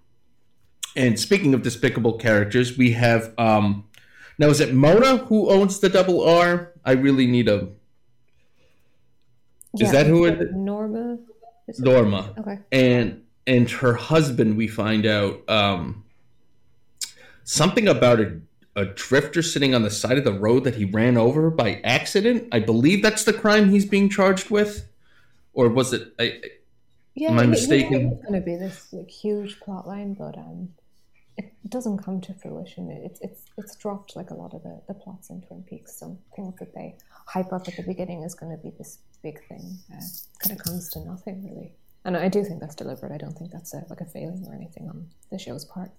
and speaking of despicable characters we have um now is it mona who owns the double r i really need a is that who it Norma? Norma. Okay. And and her husband, we find out um, something about a, a drifter sitting on the side of the road that he ran over by accident. I believe that's the crime he's being charged with, or was it? I, Yeah, Am I you mistaken? think It's going to be this like huge plot line, but um, it doesn't come to fruition. It- It's it's it's dropped like a lot of the, the plots in Twin Peaks. Some things that they hype up at the beginning is going to be this big thing. Uh, kind of comes to nothing really. And I do think that's deliberate. I don't think that's a, like a failing or anything on the show's part.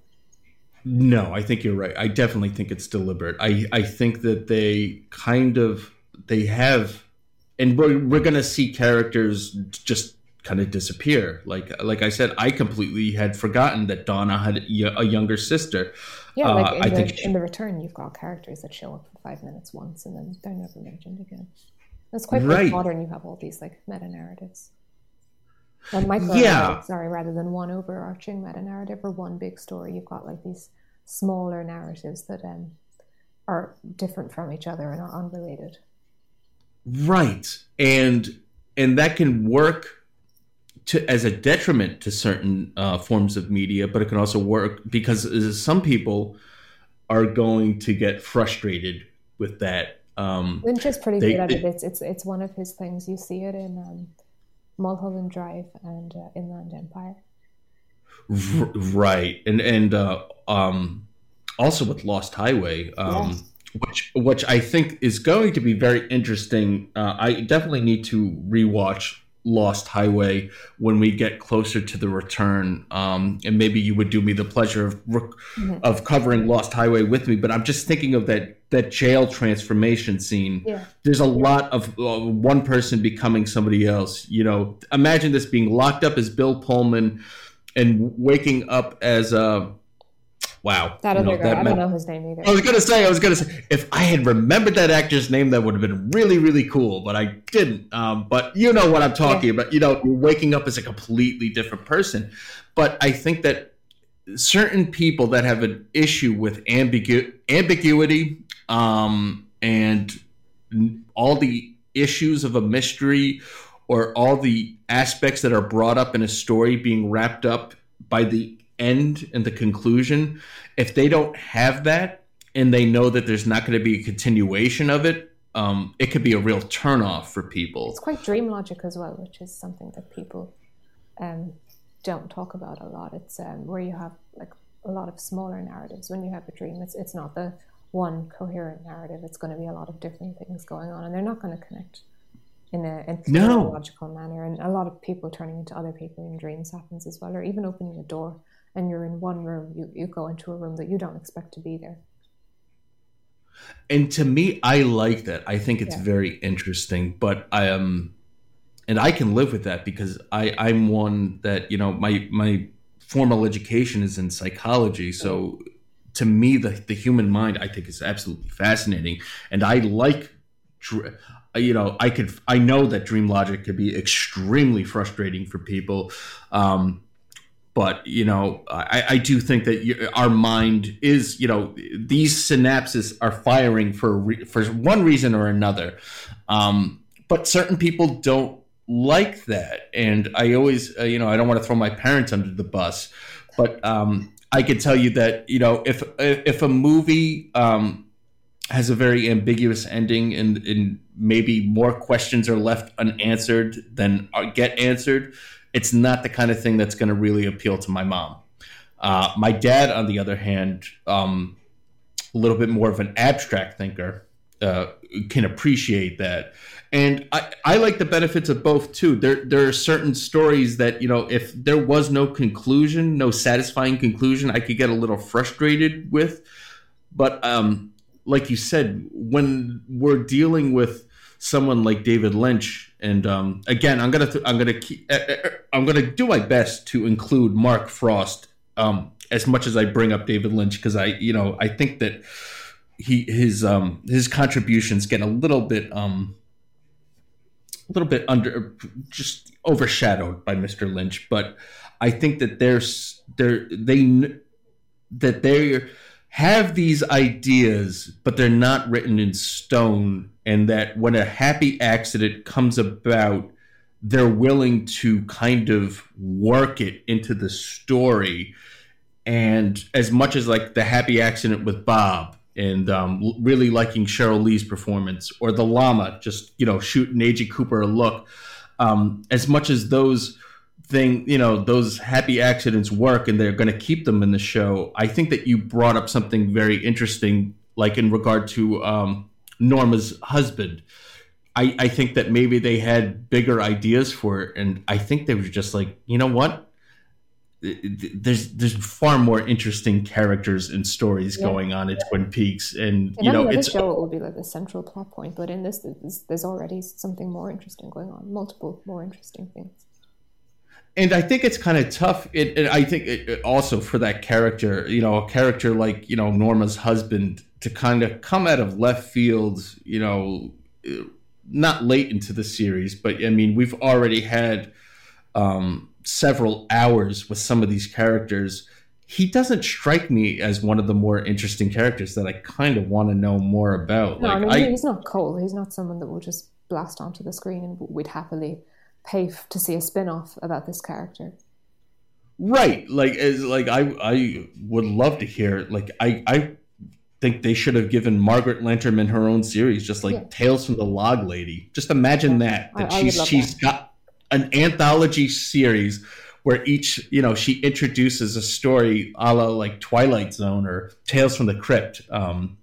No, I think you're right. I definitely think it's deliberate. I I think that they kind of they have, and we're we're gonna see characters just kind of disappear. Like like I said, I completely had forgotten that Donna had a younger sister. Yeah, Uh, like in, I the, think she- in the return, you've got characters that show up for five minutes once and then they're never mentioned again. It's quite Right. modern. You have all these like meta narratives. Or micro Yeah. sorry, rather than one overarching meta narrative or one big story, you've got like these smaller narratives that um, are different from each other and are unrelated. Right. And and that can work to as a detriment to certain uh, forms of media, but it can also work because uh, some people are going to get frustrated with that. Um, Lynch is pretty They- good at it. It's it's it's one of his things. You see it in um, Mulholland Drive and uh, Inland Empire. r- right. And and uh, um, also with Lost Highway, um, Yes. which which I think is going to be very interesting. Uh, I definitely need to rewatch Lost Highway when we get closer to the return, um, and maybe you would do me the pleasure of rec- Mhm. of covering Lost Highway with me. But I'm just thinking of that that jail transformation scene. Yeah. There's a lot of uh, one person becoming somebody else. You know, imagine this being locked up as Bill Pullman and waking up as a wow. That you other know, guy, that I meant- don't know his name either. I was gonna say, I was gonna say, if I had remembered that actor's name, that would have been really, really cool. But I didn't. Um, but you know what I'm talking about. You know, you're waking up as a completely different person. But I think that certain people that have an issue with ambigu- ambiguity um, and all the issues of a mystery or all the aspects that are brought up in a story being wrapped up by the end and the conclusion if they don't have that and they know that there's not going to be a continuation of it um, it could be a real turnoff for people It's quite dream logic as well, which is something that people um, don't talk about a lot. It's um, where you have like a lot of smaller narratives. When you have a dream, it's it's not the one coherent narrative. It's going to be a lot of different things going on, and they're not going to connect in a, in a No. logical manner. And a lot of people turning into other people in dreams happens as well, or even opening a door and you're in one room, you, you go into a room that you don't expect to be there. and to me i like that i think it's Yeah. very interesting but i um and i can live with that because i i'm one that you know my my formal education is in psychology so to me the, the human mind i think is absolutely fascinating and i like you know, I could, I know that Dream Logic could be extremely frustrating for people. Um, but you know, I, I do think that our mind is, you know, these synapses are firing for for one reason or another. Um, but certain people don't like that, and I always, uh, you know, I don't want to throw my parents under the bus, but um, I could tell you that you know, if if a movie um, has a very ambiguous ending and, and maybe more questions are left unanswered than get answered, it's not the kind of thing that's going to really appeal to my mom. Uh, my dad, on the other hand, um, a little bit more of an abstract thinker, uh, can appreciate that. And I, I like the benefits of both too. There, there are certain stories that, you know, if there was no conclusion, no satisfying conclusion, I could get a little frustrated with. But um, like you said, when we're dealing with someone like David Lynch, and um, again, I'm gonna th- I'm gonna keep, uh, uh, I'm gonna do my best to include Mark Frost um, as much as I bring up David Lynch because I you know I think that he his um, his contributions get a little bit um, a little bit under just overshadowed by Mr. Lynch, but I think that there's there they that they're have these ideas, but they're not written in stone, and that when a happy accident comes about, they're willing to kind of work it into the story. And as much as like the happy accident with Bob, and um, really liking Sheryl Lee's performance, or the llama just you know shooting Agent Cooper a look, um, as much as those thing, you know, those happy accidents work and they're going to keep them in the show. I think that you brought up something very interesting, like in regard to um, Norma's husband. I, I think that maybe they had bigger ideas for it, and I think they were just like, you know what? There's there's far more interesting characters and stories yeah. going on at Twin Peaks, and in you know, it's show it will be like the central plot point, but in this, there's already something more interesting going on, multiple more interesting things and I think it's kind of tough. It, it I think it, also for that character, you know, a character like you know Norma's husband to kind of come out of left field, you know, not late into the series, but I mean, we've already had um, several hours with some of these characters. He doesn't strike me as one of the more interesting characters that I kind of want to know more about. No, like, I mean, I, he's not Cole. He's not someone that will just blast onto the screen and we'd happily pay to see a spin-off about this character right like as like i i would love to hear like i i think they should have given margaret lanterman her own series just like yeah. tales from the log lady just imagine that that I, she's I she's that. got an anthology series where each you know she introduces a story a la like twilight zone or tales from the crypt um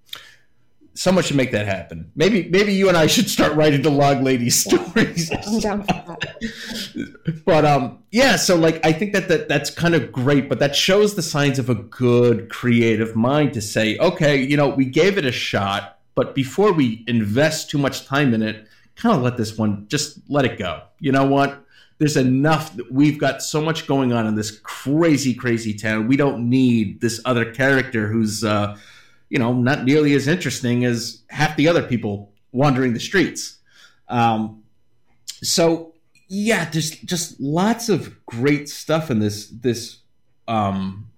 someone should make that happen. Maybe maybe you and I should start writing the log lady stories. I'm down for that. but um yeah, so like I think that, that that's kind of great, but that shows the signs of a good creative mind to say, okay, you know, we gave it a shot, but before we invest too much time in it, kind of let this one just let it go. You know what? There's enough. We've got so much going on in this crazy, crazy town. We don't need this other character who's uh, you know, not nearly as interesting as half the other people wandering the streets. Um, so yeah, there's just lots of great stuff in this this um,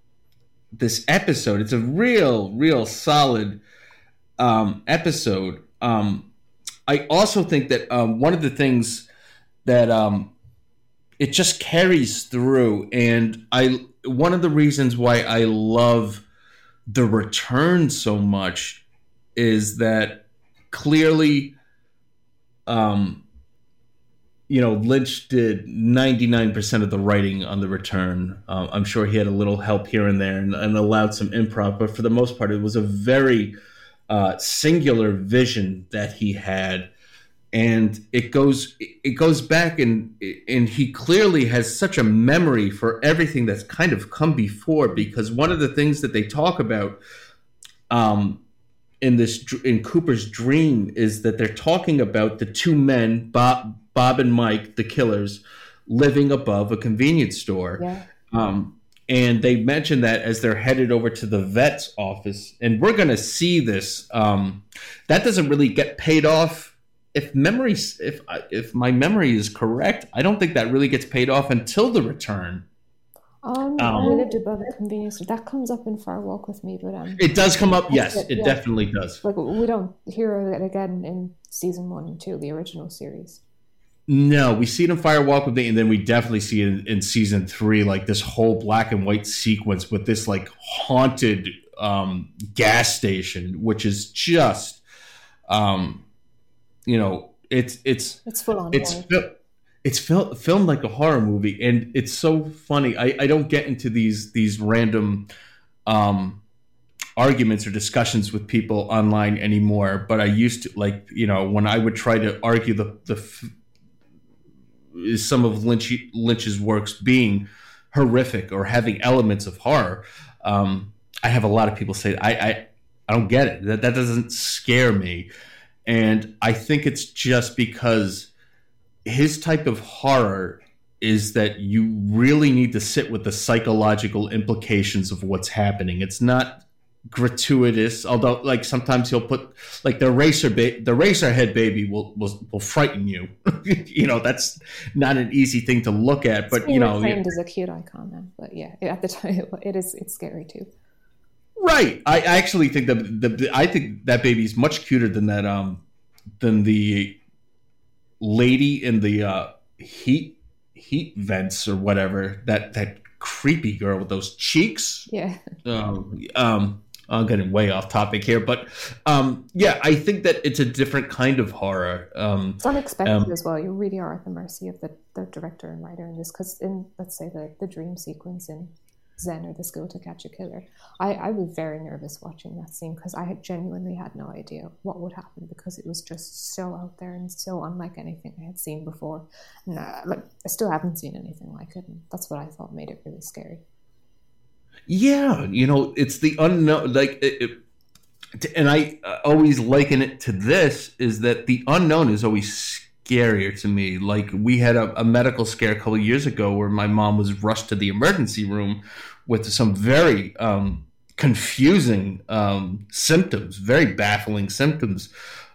this episode. It's a real, real solid um, episode. Um, I also think that um, one of the things that um, it just carries through, and I one of the reasons why I love the return so much is that clearly um you know lynch did 99% of the writing on the return. Uh, i'm sure he had a little help here and there and, and, allowed some improv but for the most part it was a very uh, singular vision that he had and it goes it goes back and and he clearly has such a memory for everything that's kind of come before because one of the things that they talk about um in this in Cooper's dream is that they're talking about the two men Bob Bob and Mike the killers living above a convenience store yeah. um and they mention that as they're headed over to the vet's office and we're going to see this um that doesn't really get paid off if memory if if my memory is correct, I don't think that really gets paid off until the return. Um, um, we lived above a convenience. That comes up in Fire Walk with Me, but um, it does come up. Yes, it, it yeah. definitely does. Like we don't hear it again in season one and two, the original series. No, we see it in Fire Walk with Me, and then we definitely see it in, in season three, like this whole black and white sequence with this like haunted um, gas station, which is just, um, you know, it's it's it's full on. It's it's fil- filmed like a horror movie, and it's so funny. I, I don't get into these these random um, arguments or discussions with people online anymore, but I used to like you know when I would try to argue the the some of Lynch Lynch's works being horrific or having elements of horror. Um, I have a lot of people say I, I I don't get it. That that doesn't scare me, and I think it's just because his type of horror is that you really need to sit with the psychological implications of what's happening. It's not gratuitous, although like sometimes he'll put like the racer ba- the Eraserhead baby will will, will frighten you. you know, that's not an easy thing to look at, but you know, claimed yeah. as a cute icon then. But yeah, at the time it is it's scary too. Right. I, actually think that the, the I think that baby is much cuter than that um than the lady in the uh, heat heat vents or whatever that that creepy girl with those cheeks. Yeah. Um, um, I'm getting way off topic here, but um, yeah, I think that it's a different kind of horror. Um, it's unexpected um, as well. You really are at the mercy of the, the director and writer in this, because in let's say the the dream sequence in Zen or the Skill to Catch a Killer. I, I was very nervous watching that scene because I had genuinely had no idea what would happen because it was just so out there and so unlike anything I had seen before. Uh, like, I still haven't seen anything like it. And that's what I thought made it really scary. Yeah, you know, it's the unknown. Like, it, it, and I uh, always liken it to this: is that the unknown is always scarier to me. Like we had a, a medical scare a couple years ago where my mom was rushed to the emergency room with some very um, confusing um, symptoms, very baffling symptoms.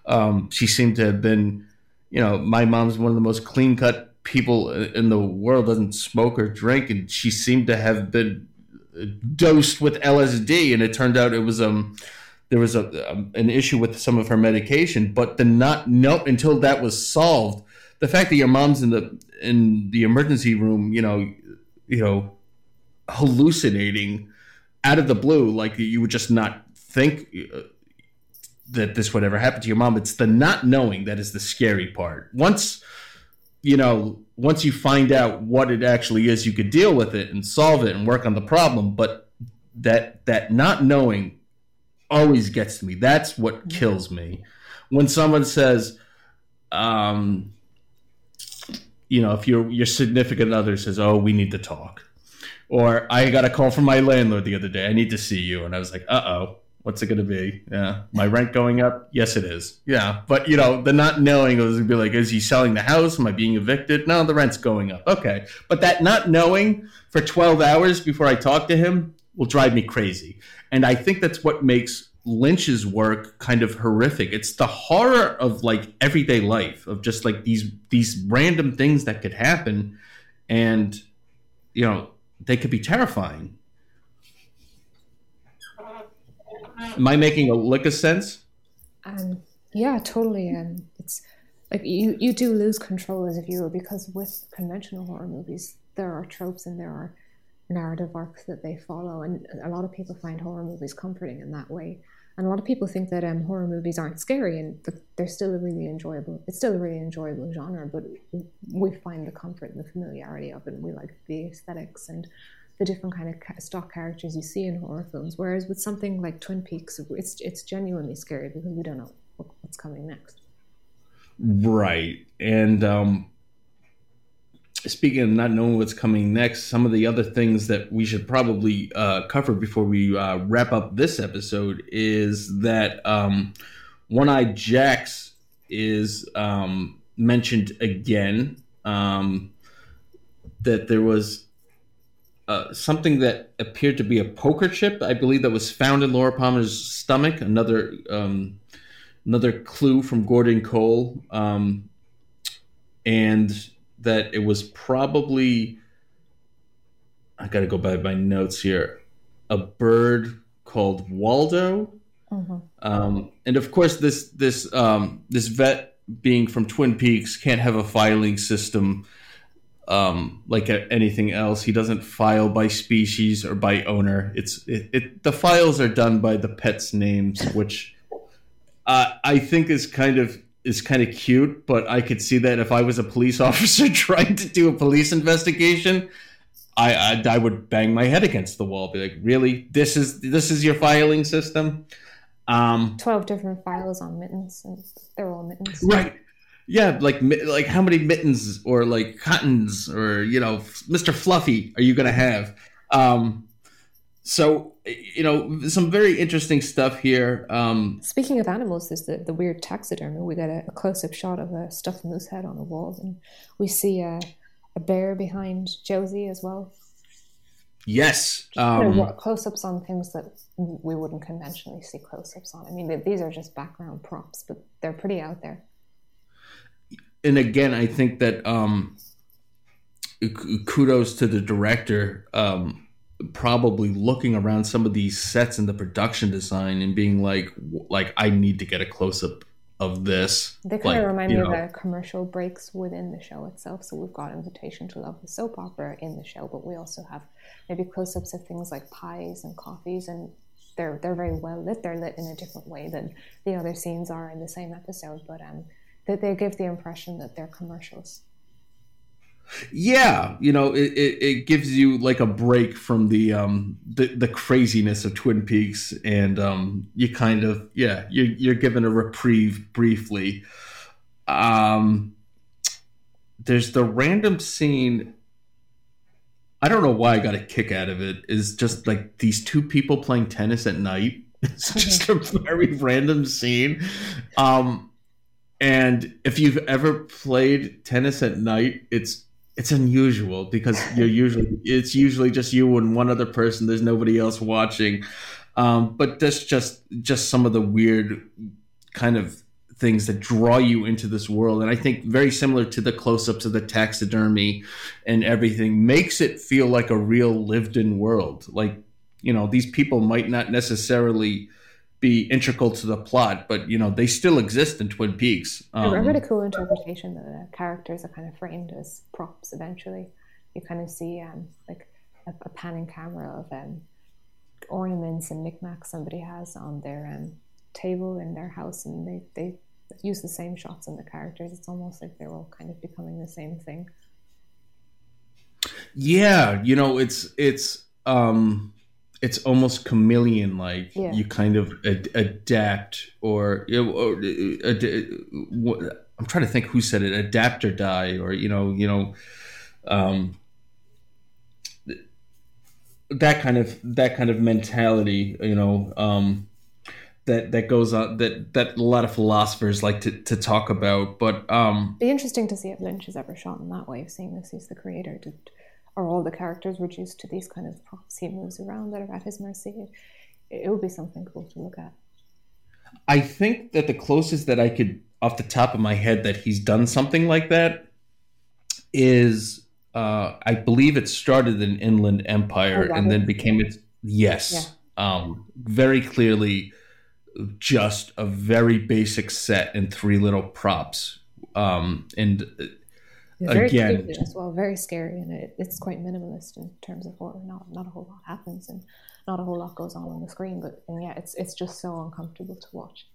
Um, she seemed to have been, you know, my mom's one of the most clean cut people in the world, doesn't smoke or drink, and she seemed to have been dosed with LSD, and it turned out it was um there was a um, an issue with some of her medication, but the not know until that was solved, the fact that your mom's in the in the emergency room, you know, you know, hallucinating out of the blue, like you would just not think uh, that this would ever happen to your mom. It's the not knowing that is the scary part. Once you know, once you find out what it actually is, you could deal with it and solve it and work on the problem. But that that not knowing always gets to me. That's what kills me. When someone says, um, you know, if your your significant other says, "Oh, we need to talk," or I got a call from my landlord the other day, "I need to see you," and I was like, "Uh oh." What's it going to be? Yeah, my rent going up? Yes, it is. Yeah, but you know, the not knowing was be like, is he selling the house? Am I being evicted? No, the rent's going up. Okay, but that not knowing for twelve hours before I talk to him will drive me crazy, and I think that's what makes Lynch's work kind of horrific. It's the horror of like everyday life of just like these these random things that could happen and you know, they could be terrifying. Am I making a lick of sense? Um, yeah, totally. And it's like you, you do lose control as a viewer because with conventional horror movies, there are tropes and there are narrative arcs that they follow. And a lot of people find horror movies comforting in that way. And a lot of people think that um, horror movies aren't scary, and they're still a really enjoyable. It's still a really enjoyable genre, but we find the comfort and the familiarity of it. And we like the aesthetics and the different kind of stock characters you see in horror films. Whereas with something like Twin Peaks, it's it's genuinely scary because we don't know what's coming next. Right, and um, speaking of not knowing what's coming next, some of the other things that we should probably uh, cover before we uh, wrap up this episode is that um, One Eyed Jacks is um, mentioned again. Um, that there was uh, something that appeared to be a poker chip, I believe, that was found in Laura Palmer's stomach. Another um, another clue from Gordon Cole, um, and that it was probably I got to go by my notes here. A bird called Waldo, mm-hmm. um, and of course this this um, this vet being from Twin Peaks can't have a filing system um, like anything else. He doesn't file by species or by owner. It's it, it the files are done by the pets' names, which uh, I think is kind of is kind of cute. But I could see that if I was a police officer trying to do a police investigation, I, I, I would bang my head against the wall. Be like, really? This is this is your filing system? Um, Twelve different files on mittens, and they're all mittens. Right. Yeah, like like how many mittens or like cottons or you know Mr. Fluffy are you going to have? Um, so you know some very interesting stuff here. Um, Speaking of animals, there's the, the weird taxidermy. We get a, a close up shot of a stuffed moose head on the wall, and we see a, a bear behind Josie as well. Yes, um, you know, close ups on things that we wouldn't conventionally see close ups on. I mean, these are just background props, but they're pretty out there and again, I think that um, kudos to the director. Um, probably looking around some of these sets and the production design and being like, like I need to get a close up of this. They kind like, of remind me know. of the commercial breaks within the show itself. So we've got Invitation to Love, the soap opera in the show, but we also have maybe close ups of things like pies and coffees, and they're they're very well lit. They're lit in a different way than the other scenes are in the same episode, but um, that they give the impression that they're commercials. Yeah, you know, it, it, it, gives you like a break from the um the, the craziness of Twin Peaks, and um you kind of yeah you're you're given a reprieve briefly. Um, there's the random scene. I don't know why I got a kick out of it. Is just like these two people playing tennis at night. It's just a very random scene. Um, and if you've ever played tennis at night, it's it's unusual because you're usually it's usually just you and one other person. There's nobody else watching. Um, but that's just just some of the weird kind of things that draw you into this world and i think very similar to the close-ups of the taxidermy and everything makes it feel like a real lived-in world like you know these people might not necessarily be integral to the plot, but you know they still exist in Twin Peaks. Um, I heard a cool interpretation that the characters are kind of framed as props. Eventually, you kind of see um, like a, a, panning camera of um, ornaments and knickknacks somebody has on their um, table in their house, and they they use the same shots on the characters. It's almost like they're all kind of becoming the same thing. Yeah, you know, it's it's um it's almost chameleon like yeah. you kind of ad- adapt or, or uh, ad- i'm trying to think who said it adapt or die or you know you know um, that kind of that kind of mentality you know um, that that goes on that that a lot of philosophers like to, to talk about but um be interesting to see if lynch has ever shot in that way of seeing this he's the creator to are all the characters reduced to these kind of props he moves around that are at his mercy? It, it would be something cool to look at. I think that the closest that I could, off the top of my head, that he's done something like that is, uh, I believe it started in Inland Empire oh, and then became its yes, yeah. um, very clearly, just a very basic set and three little props, um, and very again. as well very scary and it, it's quite minimalist in terms of horror. Not not a whole lot happens and not a whole lot goes on on the screen but and yeah it's it's just so uncomfortable to watch.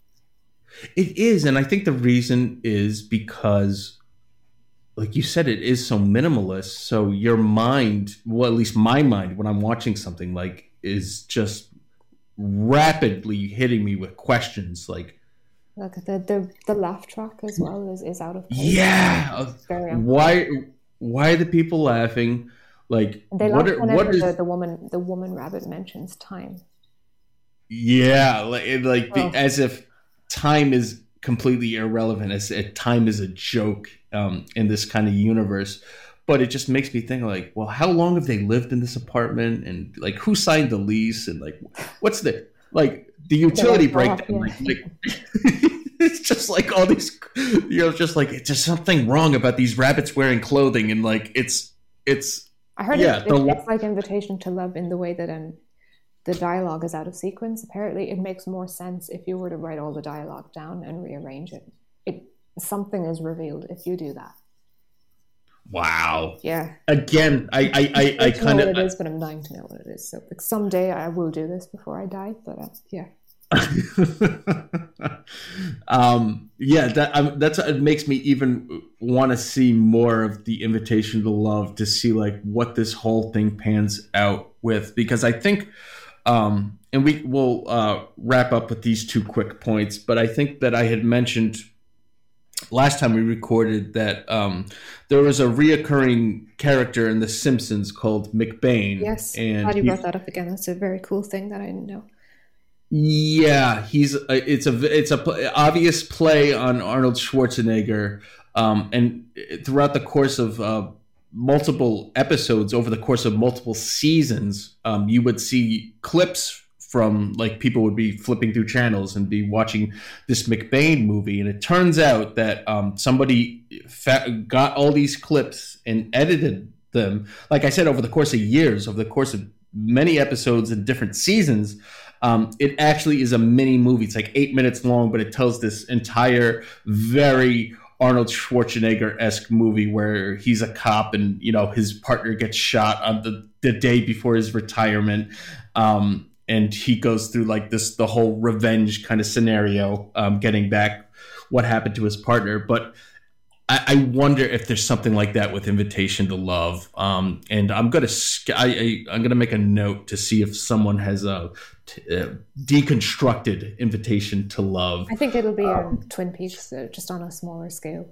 It is and i think the reason is because like you said it is so minimalist so your mind well at least my mind when i'm watching something like is just rapidly hitting me with questions like like the the, the laugh track as well is, is out of place. Yeah. Why why are the people laughing? Like they laugh what, whenever what is... the, the woman the woman rabbit mentions time. Yeah, like like oh. as if time is completely irrelevant as if time is a joke um, in this kind of universe but it just makes me think like well how long have they lived in this apartment and like who signed the lease and like what's the like the utility breakdown. Like, like just like all these, you know, just like it's just something wrong about these rabbits wearing clothing, and like it's it's. I heard Yeah, it, the it's like Invitation to Love in the way that um, the dialogue is out of sequence. Apparently, it makes more sense if you were to write all the dialogue down and rearrange it. It something is revealed if you do that. Wow. Yeah, Again, I I I, I kind of I don't know kind what it of but I'm dying to know what it is. So like, someday I will do this before I die. But uh, yeah, um yeah that um, that's it makes me even want to see more of the invitation to love to see like what this whole thing pans out with because i think um and we will uh wrap up with these two quick points but i think that i had mentioned last time we recorded that um there was a reoccurring character in the simpsons called mcbain yes. and Glad you he- brought that up again. That's a very cool thing that I didn't know. Yeah, he's a, it's a it's a pl- obvious play on Arnold Schwarzenegger, um, and throughout the course of uh, multiple episodes, over the course of multiple seasons, um, you would see clips from like people would be flipping through channels and be watching this McBain movie, and it turns out that um, somebody fa- got all these clips and edited them. Like I said, over the course of years, over the course of many episodes and different seasons. Um, it actually is a mini movie. It's like eight minutes long, but it tells this entire very Arnold Schwarzenegger esque movie where he's a cop and you know his partner gets shot on the, the day before his retirement. Um, and he goes through like this the whole revenge kind of scenario, um, getting back what happened to his partner. But I, I wonder if there's something like that with Invitation to Love. Um, and I'm gonna I, I, I'm gonna make a note to see if someone has a t- uh, deconstructed Invitation to Love. I think it'll be um, Twin Peaks, uh, just on a smaller scale.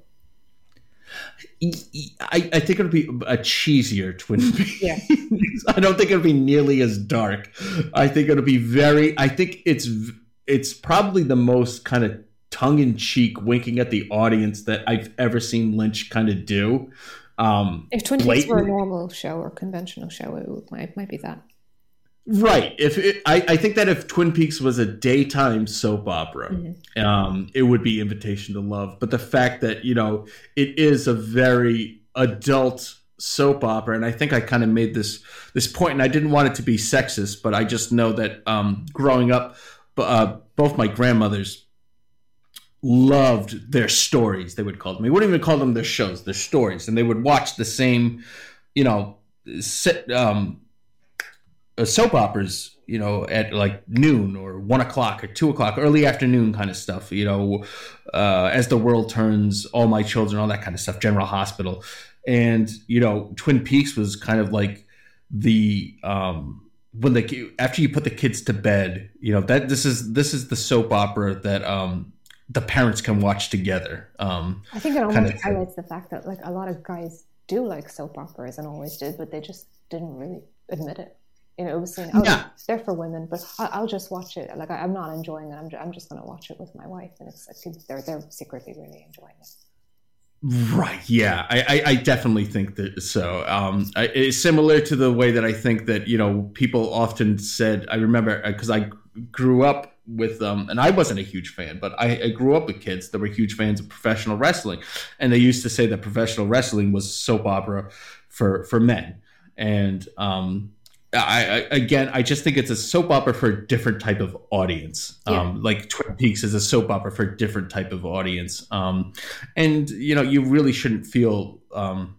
I, I think it'll be a cheesier Twin Peaks. Yeah. I don't think it'll be nearly as dark. I think it'll be very. I think it's it's probably the most kind of tongue in cheek, winking at the audience that I've ever seen Lynch kind of do. Um, If Twin Peaks were a normal show or conventional show, it might, might be that. Right. If it, I, I think that if Twin Peaks was a daytime soap opera, um, it would be Invitation to Love. But the fact that you know it is a very adult soap opera, and I think I kind of made this this point, and I didn't want it to be sexist, but I just know that um, growing up, uh, both my grandmothers loved their stories. They would call them. We wouldn't even call them their shows, their stories, and they would watch the same, you know, sit, um, soap operas, you know, at like noon or one o'clock or two o'clock, early afternoon kind of stuff. You know, uh, as the world turns, all my children, all that kind of stuff. General Hospital, and you know, Twin Peaks was kind of like the um, when the after you put the kids to bed, you know that this is this is the soap opera that um, the parents can watch together. Um, I think it kind almost of highlights the fact that like a lot of guys do like soap operas and always did, but they just didn't really admit it. You know, it was seen, oh, Yeah. they're for women, but I- I'll just watch it. Like I- I'm not enjoying it. I'm, ju- I'm just going to watch it with my wife, and it's like they're they're secretly really enjoying it. Right. Yeah, I, I, I definitely think that so. Um, I, it's similar to the way that I think that you know people often said. I remember because I grew up with um, and I wasn't a huge fan, but I, I grew up with kids that were huge fans of professional wrestling, and they used to say that professional wrestling was soap opera for for men, and um, I, I again, I just think it's a soap opera for a different type of audience. Um, like Twin Peaks is a soap opera for a different type of audience. Um, and you know, you really shouldn't feel um,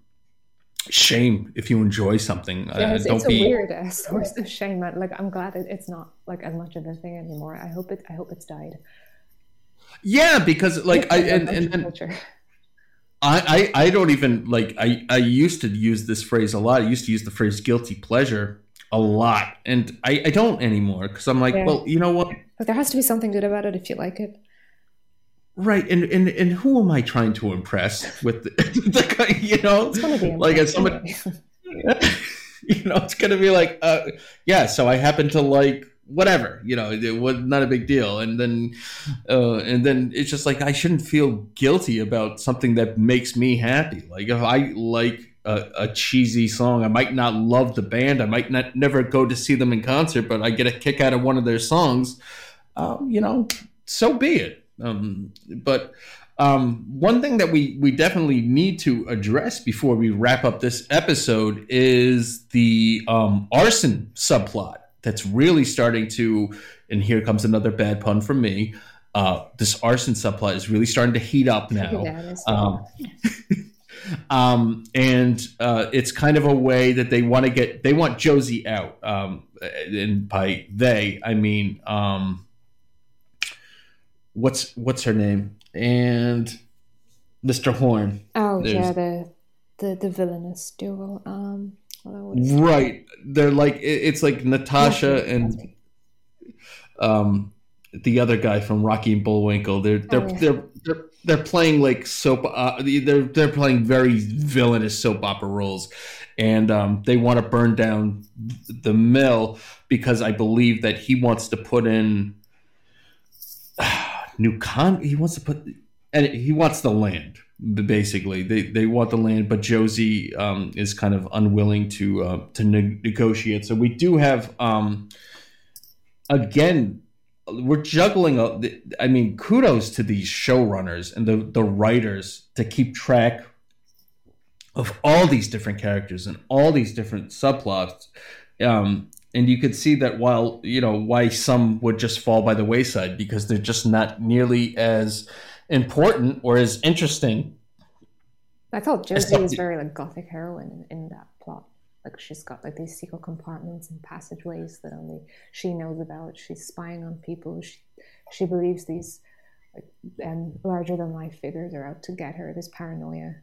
shame if you enjoy something. Yeah, uh, it's, don't it's a be. weird uh, source of shame. Like I'm glad it, it's not like as much of a thing anymore. I hope it. I hope it's died. Yeah, because like I and, and, and culture. I, I I don't even like I I used to use this phrase a lot. I used to use the phrase guilty pleasure a lot, and I I don't anymore because I'm like, Yeah. well, you know what? But there has to be something good about it if you like it. Right, and and and who am I trying to impress with the, the you know It's going to be like as someone you know it's gonna be like uh yeah so i happen to like whatever you know it was not a big deal and then uh and then it's just like i shouldn't feel guilty about something that makes me happy like if i like a, a cheesy song i might not love the band i might not never go to see them in concert but i get a kick out of one of their songs um you know so be it Um, but um, one thing that we we definitely need to address before we wrap up this episode is the um, arson subplot that's really starting to. And here comes another bad pun from me. Uh, this arson subplot is really starting to heat up now. Yeah, Um, and uh, it's kind of a way that they want to get they want Josie out. Um, and by they, I mean um, what's what's her name and Mr. Horne. oh there's- yeah, the the the villainous duo. Um, well, what is Right, they're like it- it's like Natasha and um, the other guy from Rocky and Bullwinkle. They're they're Oh, yeah. they're, they're they're playing like soap. Uh, they're they're playing very villainous soap opera roles, and um, they want to burn down the mill because I believe that he wants to put in new con. He wants to put and he wants the land. Basically, they they want the land, but Josie um, is kind of unwilling to uh, to ne- negotiate. So we do have um, again we're juggling a, i mean kudos to these showrunners and the the writers to keep track of all these different characters and all these different subplots um and you could see that while you know why some would just fall by the wayside because they're just not nearly as important or as interesting I thought Josie was very like gothic heroine in, in that. Like she's got like these secret compartments and passageways that only she knows about. She's spying on people. She she believes these um, larger than life figures are out to get her. This paranoia.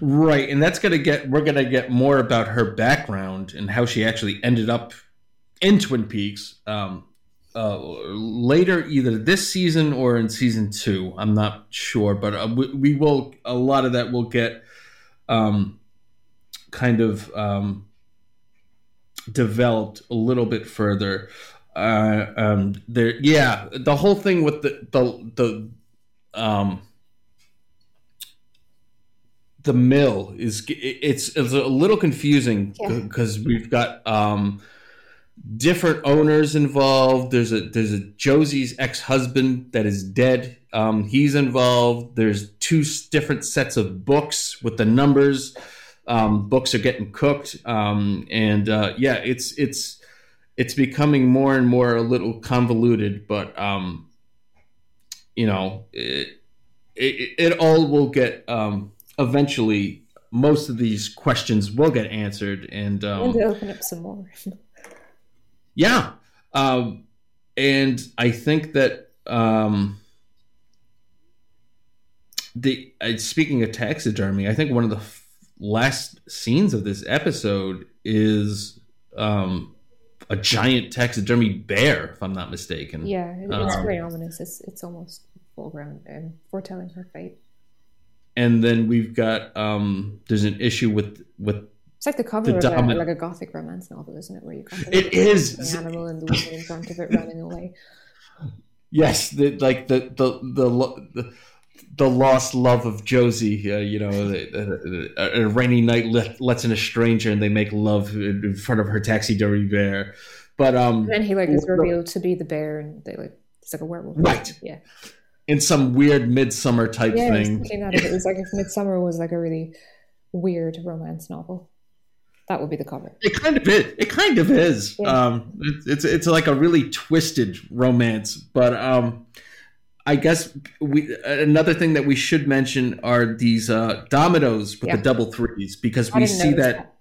Right, and that's gonna get we're gonna get more about her background and how she actually ended up in Twin Peaks um, uh, later, either this season or in season two. I'm not sure, but uh, we, we will. A lot of that will get um, kind of um, developed a little bit further. Uh, um, there, yeah, the whole thing with the the the um the mill is it's it's a little confusing Yeah. because we've got um different owners involved there's a there's a josie's ex-husband that is dead um he's involved there's two different sets of books with the numbers um books are getting cooked um and uh yeah it's it's it's becoming more and more a little convoluted but um you know it it, it all will get um eventually most of these questions will get answered and um, to open up some more. yeah um, and i think that um, the uh, speaking of taxidermy i think one of the last scenes of this episode is um, a giant taxidermy bear if i'm not mistaken yeah, it's Um, very ominous. It's it's almost foreground and foretelling her fate. and then we've got um, there's an issue with with It's like the cover The of a, like a gothic romance novel, isn't it? Where you got It is. the animal and the woman in front of it running away. Yes, the, like the the the the, the lost love of Josie. Uh, you know, the, a, a rainy night let, lets in a stranger, and they make love in front of her taxidermy bear. But um, And then he like is revealed to be the bear, and they like it's like a werewolf. Right. Yeah. in some weird Midsommar type Yeah. Thing, thinking that it was like if Midsommar was like a really weird romance novel, that would be the cover. it kind of is. It kind of is. Yeah. Um, it's, it's it's like a really twisted romance. But um, I guess we another thing that we should mention are these uh, dominoes with Yeah. the double threes because we see notice that.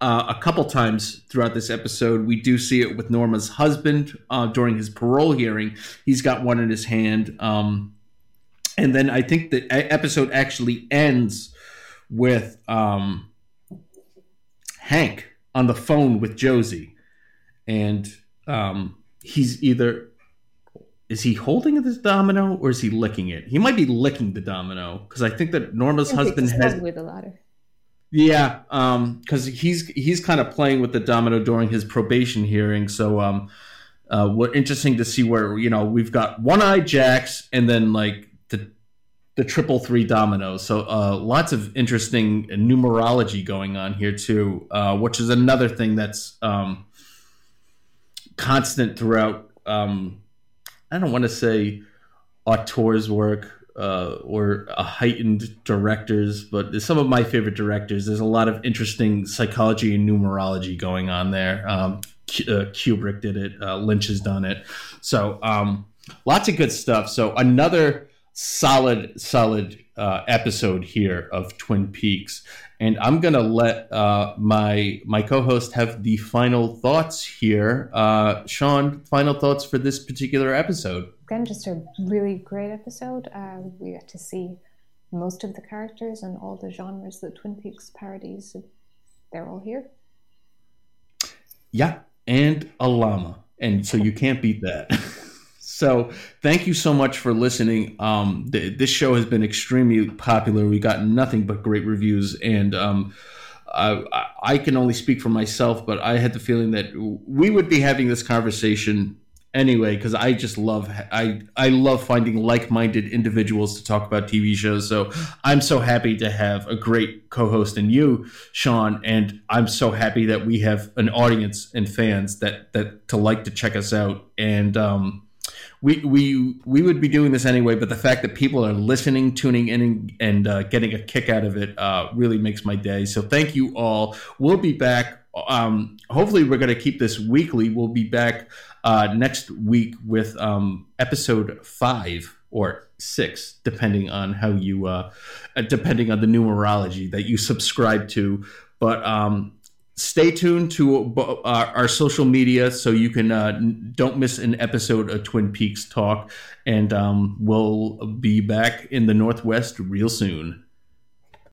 uh, a couple times throughout this episode. We do see it with Norma's husband uh, during his parole hearing. He's got one in his hand. Um, and then I think the episode actually ends with um, Hank on the phone with Josie. And um, he's either. Is he holding this domino or is he licking it? He might be licking the domino because I think that Norma's think husband has probably the latter. yeah, um, because he's he's kind of playing with the domino during his probation hearing. So, um, uh, what interesting to see where you know we've got one eye jacks and then like the the triple three dominoes. So, uh, lots of interesting numerology going on here too, uh, which is another thing that's um, constant throughout. Um, I don't want to say auteur's work uh, or a heightened directors, but some of my favorite directors. There's a lot of interesting psychology and numerology going on there. Um, uh, Kubrick did it, uh, Lynch has done it, so um, lots of good stuff. So another solid, solid uh, episode here of Twin Peaks, and I'm gonna let uh, my my co-host have the final thoughts here. Uh, Sean, final thoughts for this particular episode again, just a really great episode. Uh, we got to see most of the characters and all the genres that Twin Peaks parodies. They're all here. Yeah, and a llama, and so you can't beat that. so thank you so much for listening. Um, th- this show has been extremely popular. We got nothing but great reviews, and um, I, I can only speak for myself, but I had the feeling that we would be having this conversation anyway because I just love I I love finding like-minded individuals to talk about TV shows. So I'm so happy to have a great co-host in you, Sean, and I'm so happy that we have an audience and fans that that to like to check us out and um we we we would be doing this anyway, but the fact that people are listening, tuning in, and, and uh, getting a kick out of it uh, really makes my day. So thank you all. We'll be back. Um, hopefully, we're going to keep this weekly. We'll be back uh, next week with um, episode five or six, depending on how you, uh, depending on the numerology that you subscribe to. But um, stay tuned to uh, our social media so you can uh, don't miss an episode of Twin Peaks Talk. And um, we'll be back in the Northwest real soon.